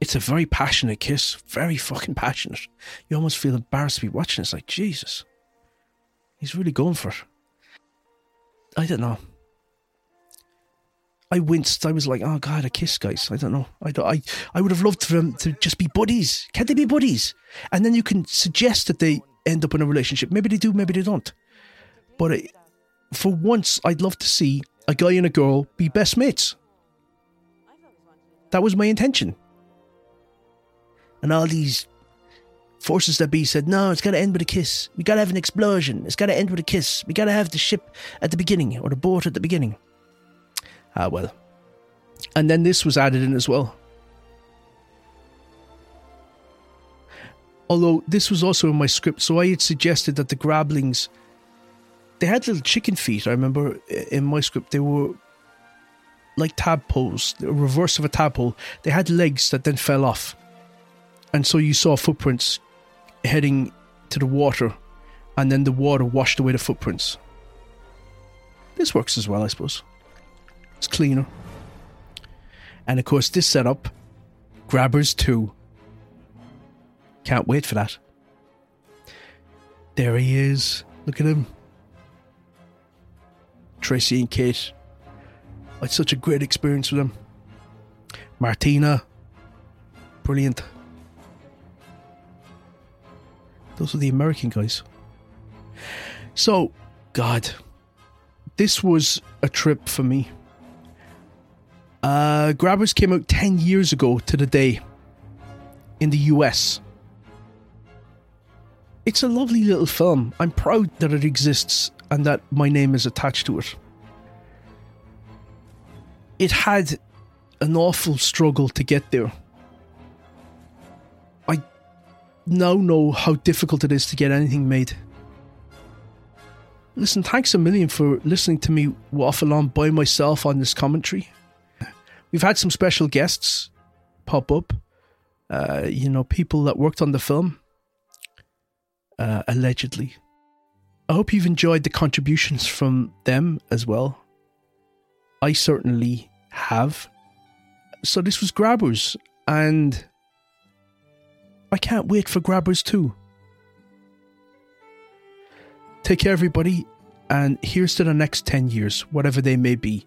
it's a very passionate kiss, very fucking passionate. You almost feel embarrassed to be watching. It's like Jesus, he's really going for it. I don't know. I winced. I was like, "Oh God, a kiss, guys." I don't know. I don't, I I would have loved for them to just be buddies. Can't they be buddies? And then you can suggest that they end up in a relationship. Maybe they do. Maybe they don't. But it, for once, I'd love to see a guy and a girl be best mates. That was my intention and all these forces that be said, no, it's got to end with a kiss. We got to have an explosion. It's got to end with a kiss. We got to have the ship at the beginning or the boat at the beginning. Ah, well. And then this was added in as well. Although this was also in my script, so I had suggested that the grablings, they had little chicken feet. I remember in my script they were like tadpoles, the reverse of a tadpole. They had legs that then fell off and so you saw footprints heading to the water, and then the water washed away the footprints. This works as well, I suppose. It's cleaner. And of course, this setup, Grabbers 2. Can't wait for that. There he is. Look at him. Tracy and Kate. I had such a great experience with them. Martina. Brilliant. Those are the American guys. So, God, this was a trip for me. Uh, Grabbers came out 10 years ago to the day in the US. It's a lovely little film. I'm proud that it exists and that my name is attached to it. It had an awful struggle to get there. I now know how difficult it is to get anything made. Listen, thanks a million for listening to me waffle on by myself on this commentary. We've had some special guests pop up. Uh, you know, people that worked on the film, uh, allegedly. I hope you've enjoyed the contributions from them as well. I certainly have. So this was Grabbers, and I can't wait for Grabbers too. Take care, everybody, and here's to the next 10 years, whatever they may be.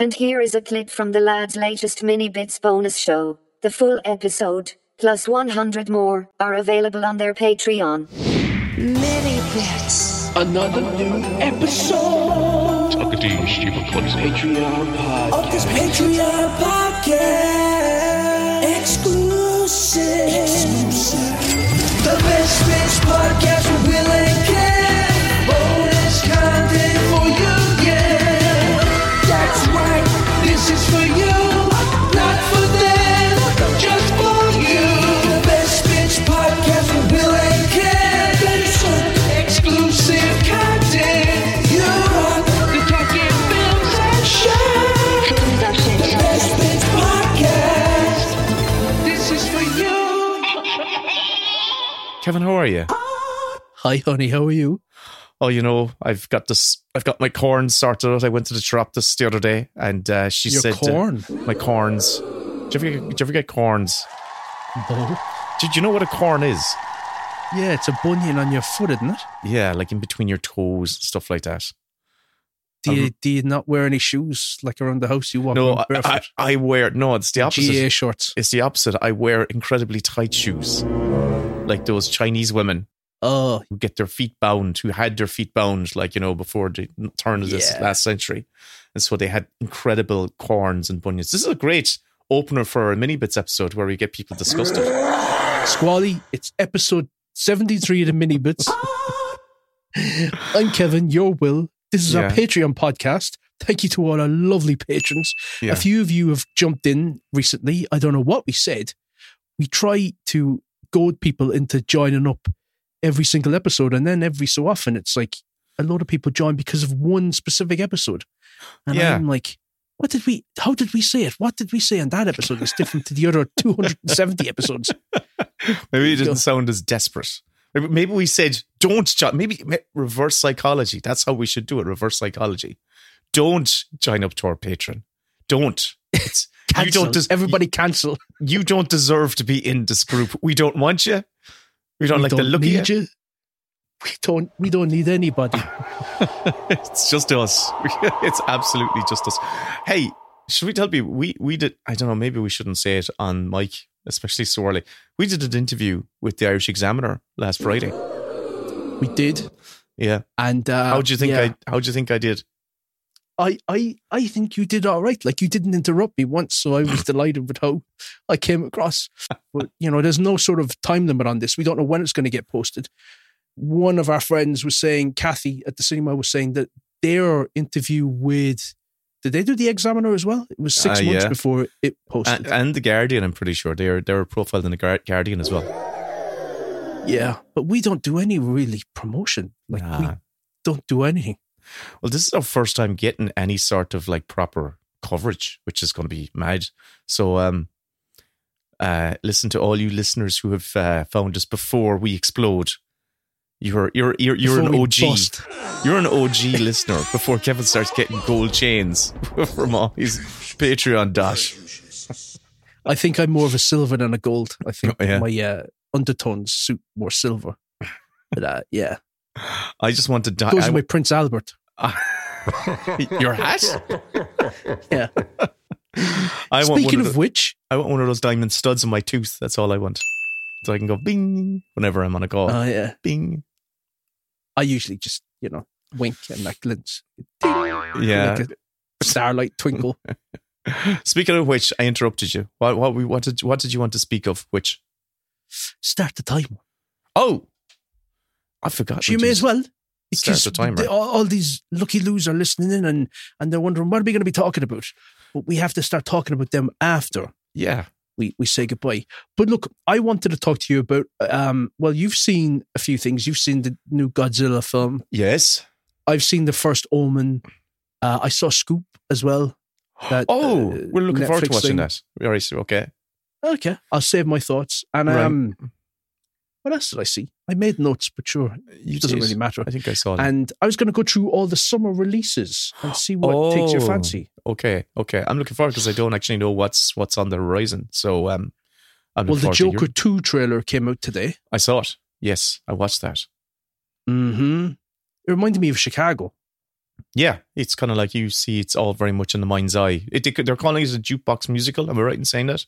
And here is a clip from the lad's latest mini bits bonus show. The full episode, plus 100 more, are available on their Patreon. Mini bits. Another new episode Talking to you, stupid clumsy. Patreon podcast. of this Patreon podcast. Kevin, how are you? Hi, honey. How are you? Oh, you know, I've got this. I've got my corn sorted out. I went to the chiropodist the other day, and uh, she Your said, uh, corn? my corns. Did you, ever get, did you ever get corns? No. Did you know what a corn is? Yeah, it's a bunion on your foot, isn't it? Yeah, like in between your toes, stuff like that. Do you, do you not wear any shoes like around the house? You walk No, around I, barefoot. I, I wear no. It's the opposite. GA shorts. It's the opposite. I wear incredibly tight shoes, like those Chinese women. Oh, who get their feet bound, who had their feet bound, like you know, before the turn of this Yeah. last century, and so they had incredible corns and bunions. This is a great opener for a mini bits episode where we get people disgusted. Squally, it's episode 73 of the Mini Bits. I'm Kevin, your Will. This is our Patreon podcast. Thank you to all our lovely patrons. Yeah. A few of you have jumped in recently. I don't know what we said. We try to goad people into joining up every single episode, and then every so often it's like a lot of people join because of one specific episode. And Yeah. I'm like, what did we, how did we say it? What did we say in that episode that's different to the other (laughs) 270 episodes? (laughs) Maybe it didn't sound as desperate. Maybe, maybe we said don't join. Maybe reverse psychology. That's how we should do it. Reverse psychology. Don't join up to our patron. Don't. It's, you don't. Des- Everybody cancel. (laughs) you don't deserve to be in this group. We don't want you. We don't We like the don't look of you. you. We don't. We don't need anybody. (laughs) (laughs) it's just us. it's absolutely just us. Hey, should we tell people we we did? I don't know. Maybe we shouldn't say it on mic, especially so early. We did an interview with the Irish Examiner last Friday. We did, Yeah. and uh, How do you think yeah, I? How do you think I did? I, I, I think you did all right. Like you didn't interrupt me once, so I was (laughs) delighted with how I came across. But you know, there's no sort of time limit on this. We don't know when it's going to get posted. One of our friends was saying, Kathy at the cinema was saying that their interview with. Did they do the Examiner as well? It was six Uh, months yeah. before it posted. And, and the Guardian, I'm pretty sure they were they were profiled in the Guardian as well. yeah, but we don't do any really promotion. Like we don't do anything. Well, this is our first time getting any sort of like proper coverage, which is going to be mad. So, um, uh, listen to all you listeners who have uh, found us before we explode. You're you're you're you're an OG. bust. You're an OG listener before Kevin starts getting gold chains (laughs) from all his Patreon dash. (laughs) I think I'm more of a silver than a gold. I think Oh, yeah. my uh, undertones suit more silver. But uh, yeah, I just want to die. goes I- with my Prince Albert. (laughs) your hat? (laughs) Yeah. I want Speaking one of the- which, I want one of those diamond studs in my tooth. That's all I want. So I can go bing whenever I'm on a call. oh yeah, bing. I usually just you know wink and that glints. Yeah. like starlight twinkle. (laughs) Speaking of which, I interrupted you. What what we what did what did you want to speak of? Which? Start the timer. Oh, I forgot. You may as well. The all, all these lucky loos are listening in and, and they're wondering what are we going to be talking about. But we have to start talking about them after Yeah. we, we say goodbye. But look, I wanted to talk to you about. Um, well, you've seen a few things. You've seen the new Godzilla film. Yes. I've seen the first Omen. Uh, I saw Scoop as well. That, Oh, uh, we're looking forward to watching thing. that. All right. so, Okay. Okay, I'll save my thoughts. And Right. um, what else did I see? I made notes, but sure, You it doesn't really matter. I think I saw that. And I was going to go through all the summer releases and (gasps) see what takes your Oh, fancy. Okay. Okay. I'm looking forward because I don't actually know what's what's on the horizon. So um, I'm Well, the Joker 2 trailer came out today. I saw it. Yes, I watched that. hmm It reminded me of Chicago. Yeah, it's kind of like you see. It's all very much in the mind's eye. It, they're calling it a jukebox musical. Am I right in saying that?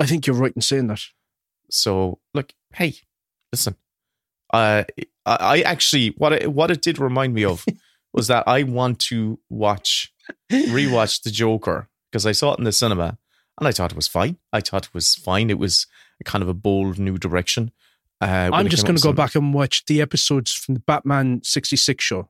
I think you're right in saying that. So, look, hey, listen. Uh, I, I actually what it, what it did remind me of (laughs) was that I want to watch rewatch the Joker because I saw it in the cinema and I thought it was fine. I thought it was fine. It was kind of a bold new direction. Uh, I'm just going to go back and watch the episodes from the Batman 66 show,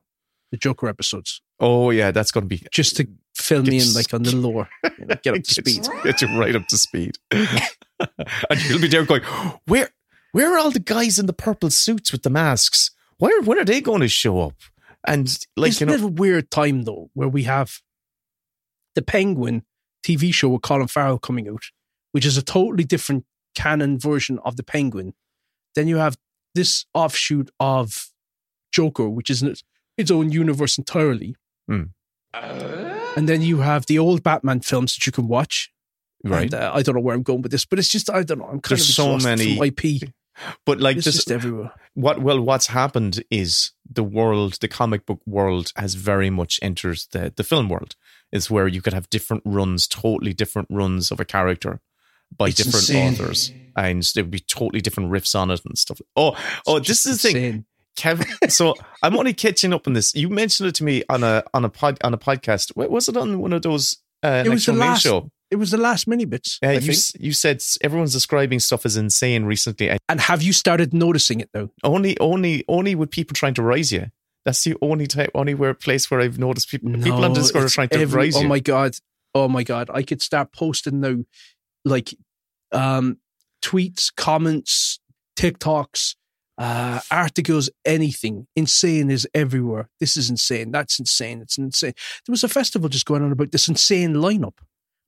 the Joker episodes, Oh yeah, that's going to be just to fill me in like on the lore, you know, get up to (laughs) speed. Get you right up to speed. (laughs) and you'll be there going, where where are all the guys in the purple suits with the masks? Where when are they going to show up? And like It's you a know, little weird time though, where we have the Penguin TV show with Colin Farrell coming out, which is a totally different canon version of the Penguin. Then you have this offshoot of Joker, which is its, its own universe entirely. Hmm. And then you have the old Batman films that you can watch. Right. And, uh, I don't know where I'm going with this, but it's just I don't know. I'm kind There's of so many- IP. but like It's this, just everywhere. what well, what's happened is the world, the comic book world, has very much entered the the film world. Is where you could have different runs, totally different runs of a character by It's different insane. authors, and there would be totally different riffs on it and stuff. Oh, oh, this is the thing. Kevin, so I'm only catching up on this. You mentioned it to me on a on a pod on a podcast. Wa- Was it on one of those uh, It was the last. show? It was the last mini bits. Uh, you s- you said everyone's describing stuff as insane recently. And And have you started noticing it though? only only only with people trying to rise you. That's the only type, only where place where I've noticed people people on No, Discord are trying to every- rise Oh my god! Oh my god! I could start posting now, like, um, tweets, comments, TikToks, uh, articles, anything. Insane is everywhere. This is insane. That's insane. It's insane. There was a festival just going on about this insane lineup.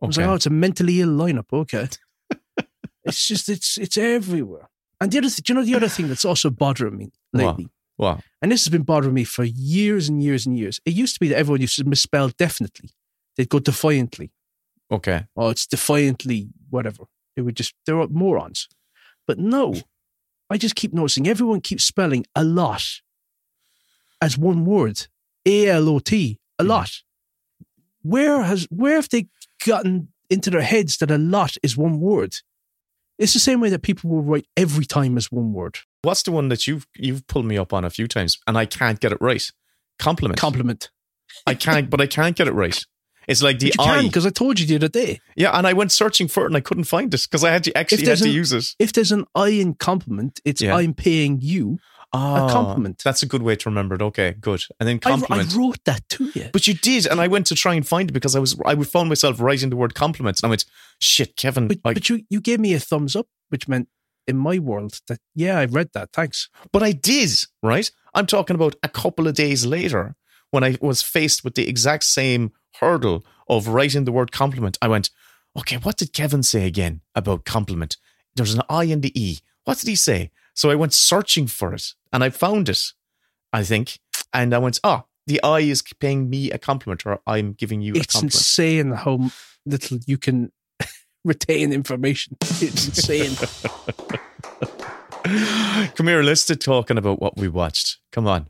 I was like, oh, it's a mentally ill lineup. Okay, (laughs) it's just it's it's everywhere. And the other, th- do you know the other thing that's also bothering me lately? Wow. And this has been bothering me for years and years and years. It used to be that everyone used to misspell definitely. They'd go defiantly. Okay. Oh, it's defiantly whatever. They would just, they're morons. But no, I just keep noticing everyone keeps spelling a lot as one word. A L O T, a Mm-hmm. lot. Where has, where have they gotten into their heads that a lot is one word? It's the same way that people will write every time as one word. What's the one that you've you've pulled me up on a few times and I can't get it right? Compliment. Compliment. I can't, but I can't get it right. It's like the But you I. because I told you the other day. Yeah, and I went searching for it and I couldn't find it because I had to actually had to an- use it. If there's an I in compliment, it's Yeah. I'm paying you Ah, a compliment. That's a good way to remember it. Okay, good. And then I, I wrote that to you. but you did, and I went to try and find it because I was I would found myself writing the word compliment, and I went, "Shit, Kevin." But, but you, you gave me a thumbs up, which meant in my world that, yeah, I read that. Thanks. But I did, right? I'm talking about a couple of days later when I was faced with the exact same hurdle of writing the word compliment. I went, okay, what did Kevin say again about compliment? There's an I and the E. What did he say? So I went searching for it and I found it, I think. And I went, oh, the I is paying me a compliment or I'm giving you a It's compliment. insane how little you can (laughs) retain information. It's insane. (laughs) Come here, let's start talking about what we watched. Come on.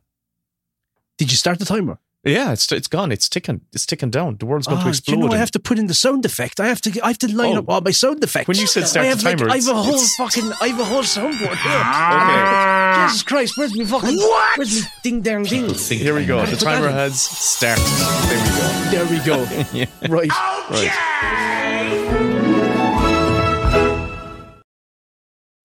Did you start the timer? Yeah, it's it's gone. It's ticking. It's ticking down. The world's going Ah, to explode. you know I have to put in the sound effect? I have to. I have to line Oh. up all my sound effects. When you said start I the have like, timer, I have a whole it's- fucking. I have a whole soundboard here. Okay. Jesus Christ! Where's me fucking? What? Where's me ding dang ding? Here we go. The timer in. has started. There we go. There we go. (laughs) Yeah. Right. Right.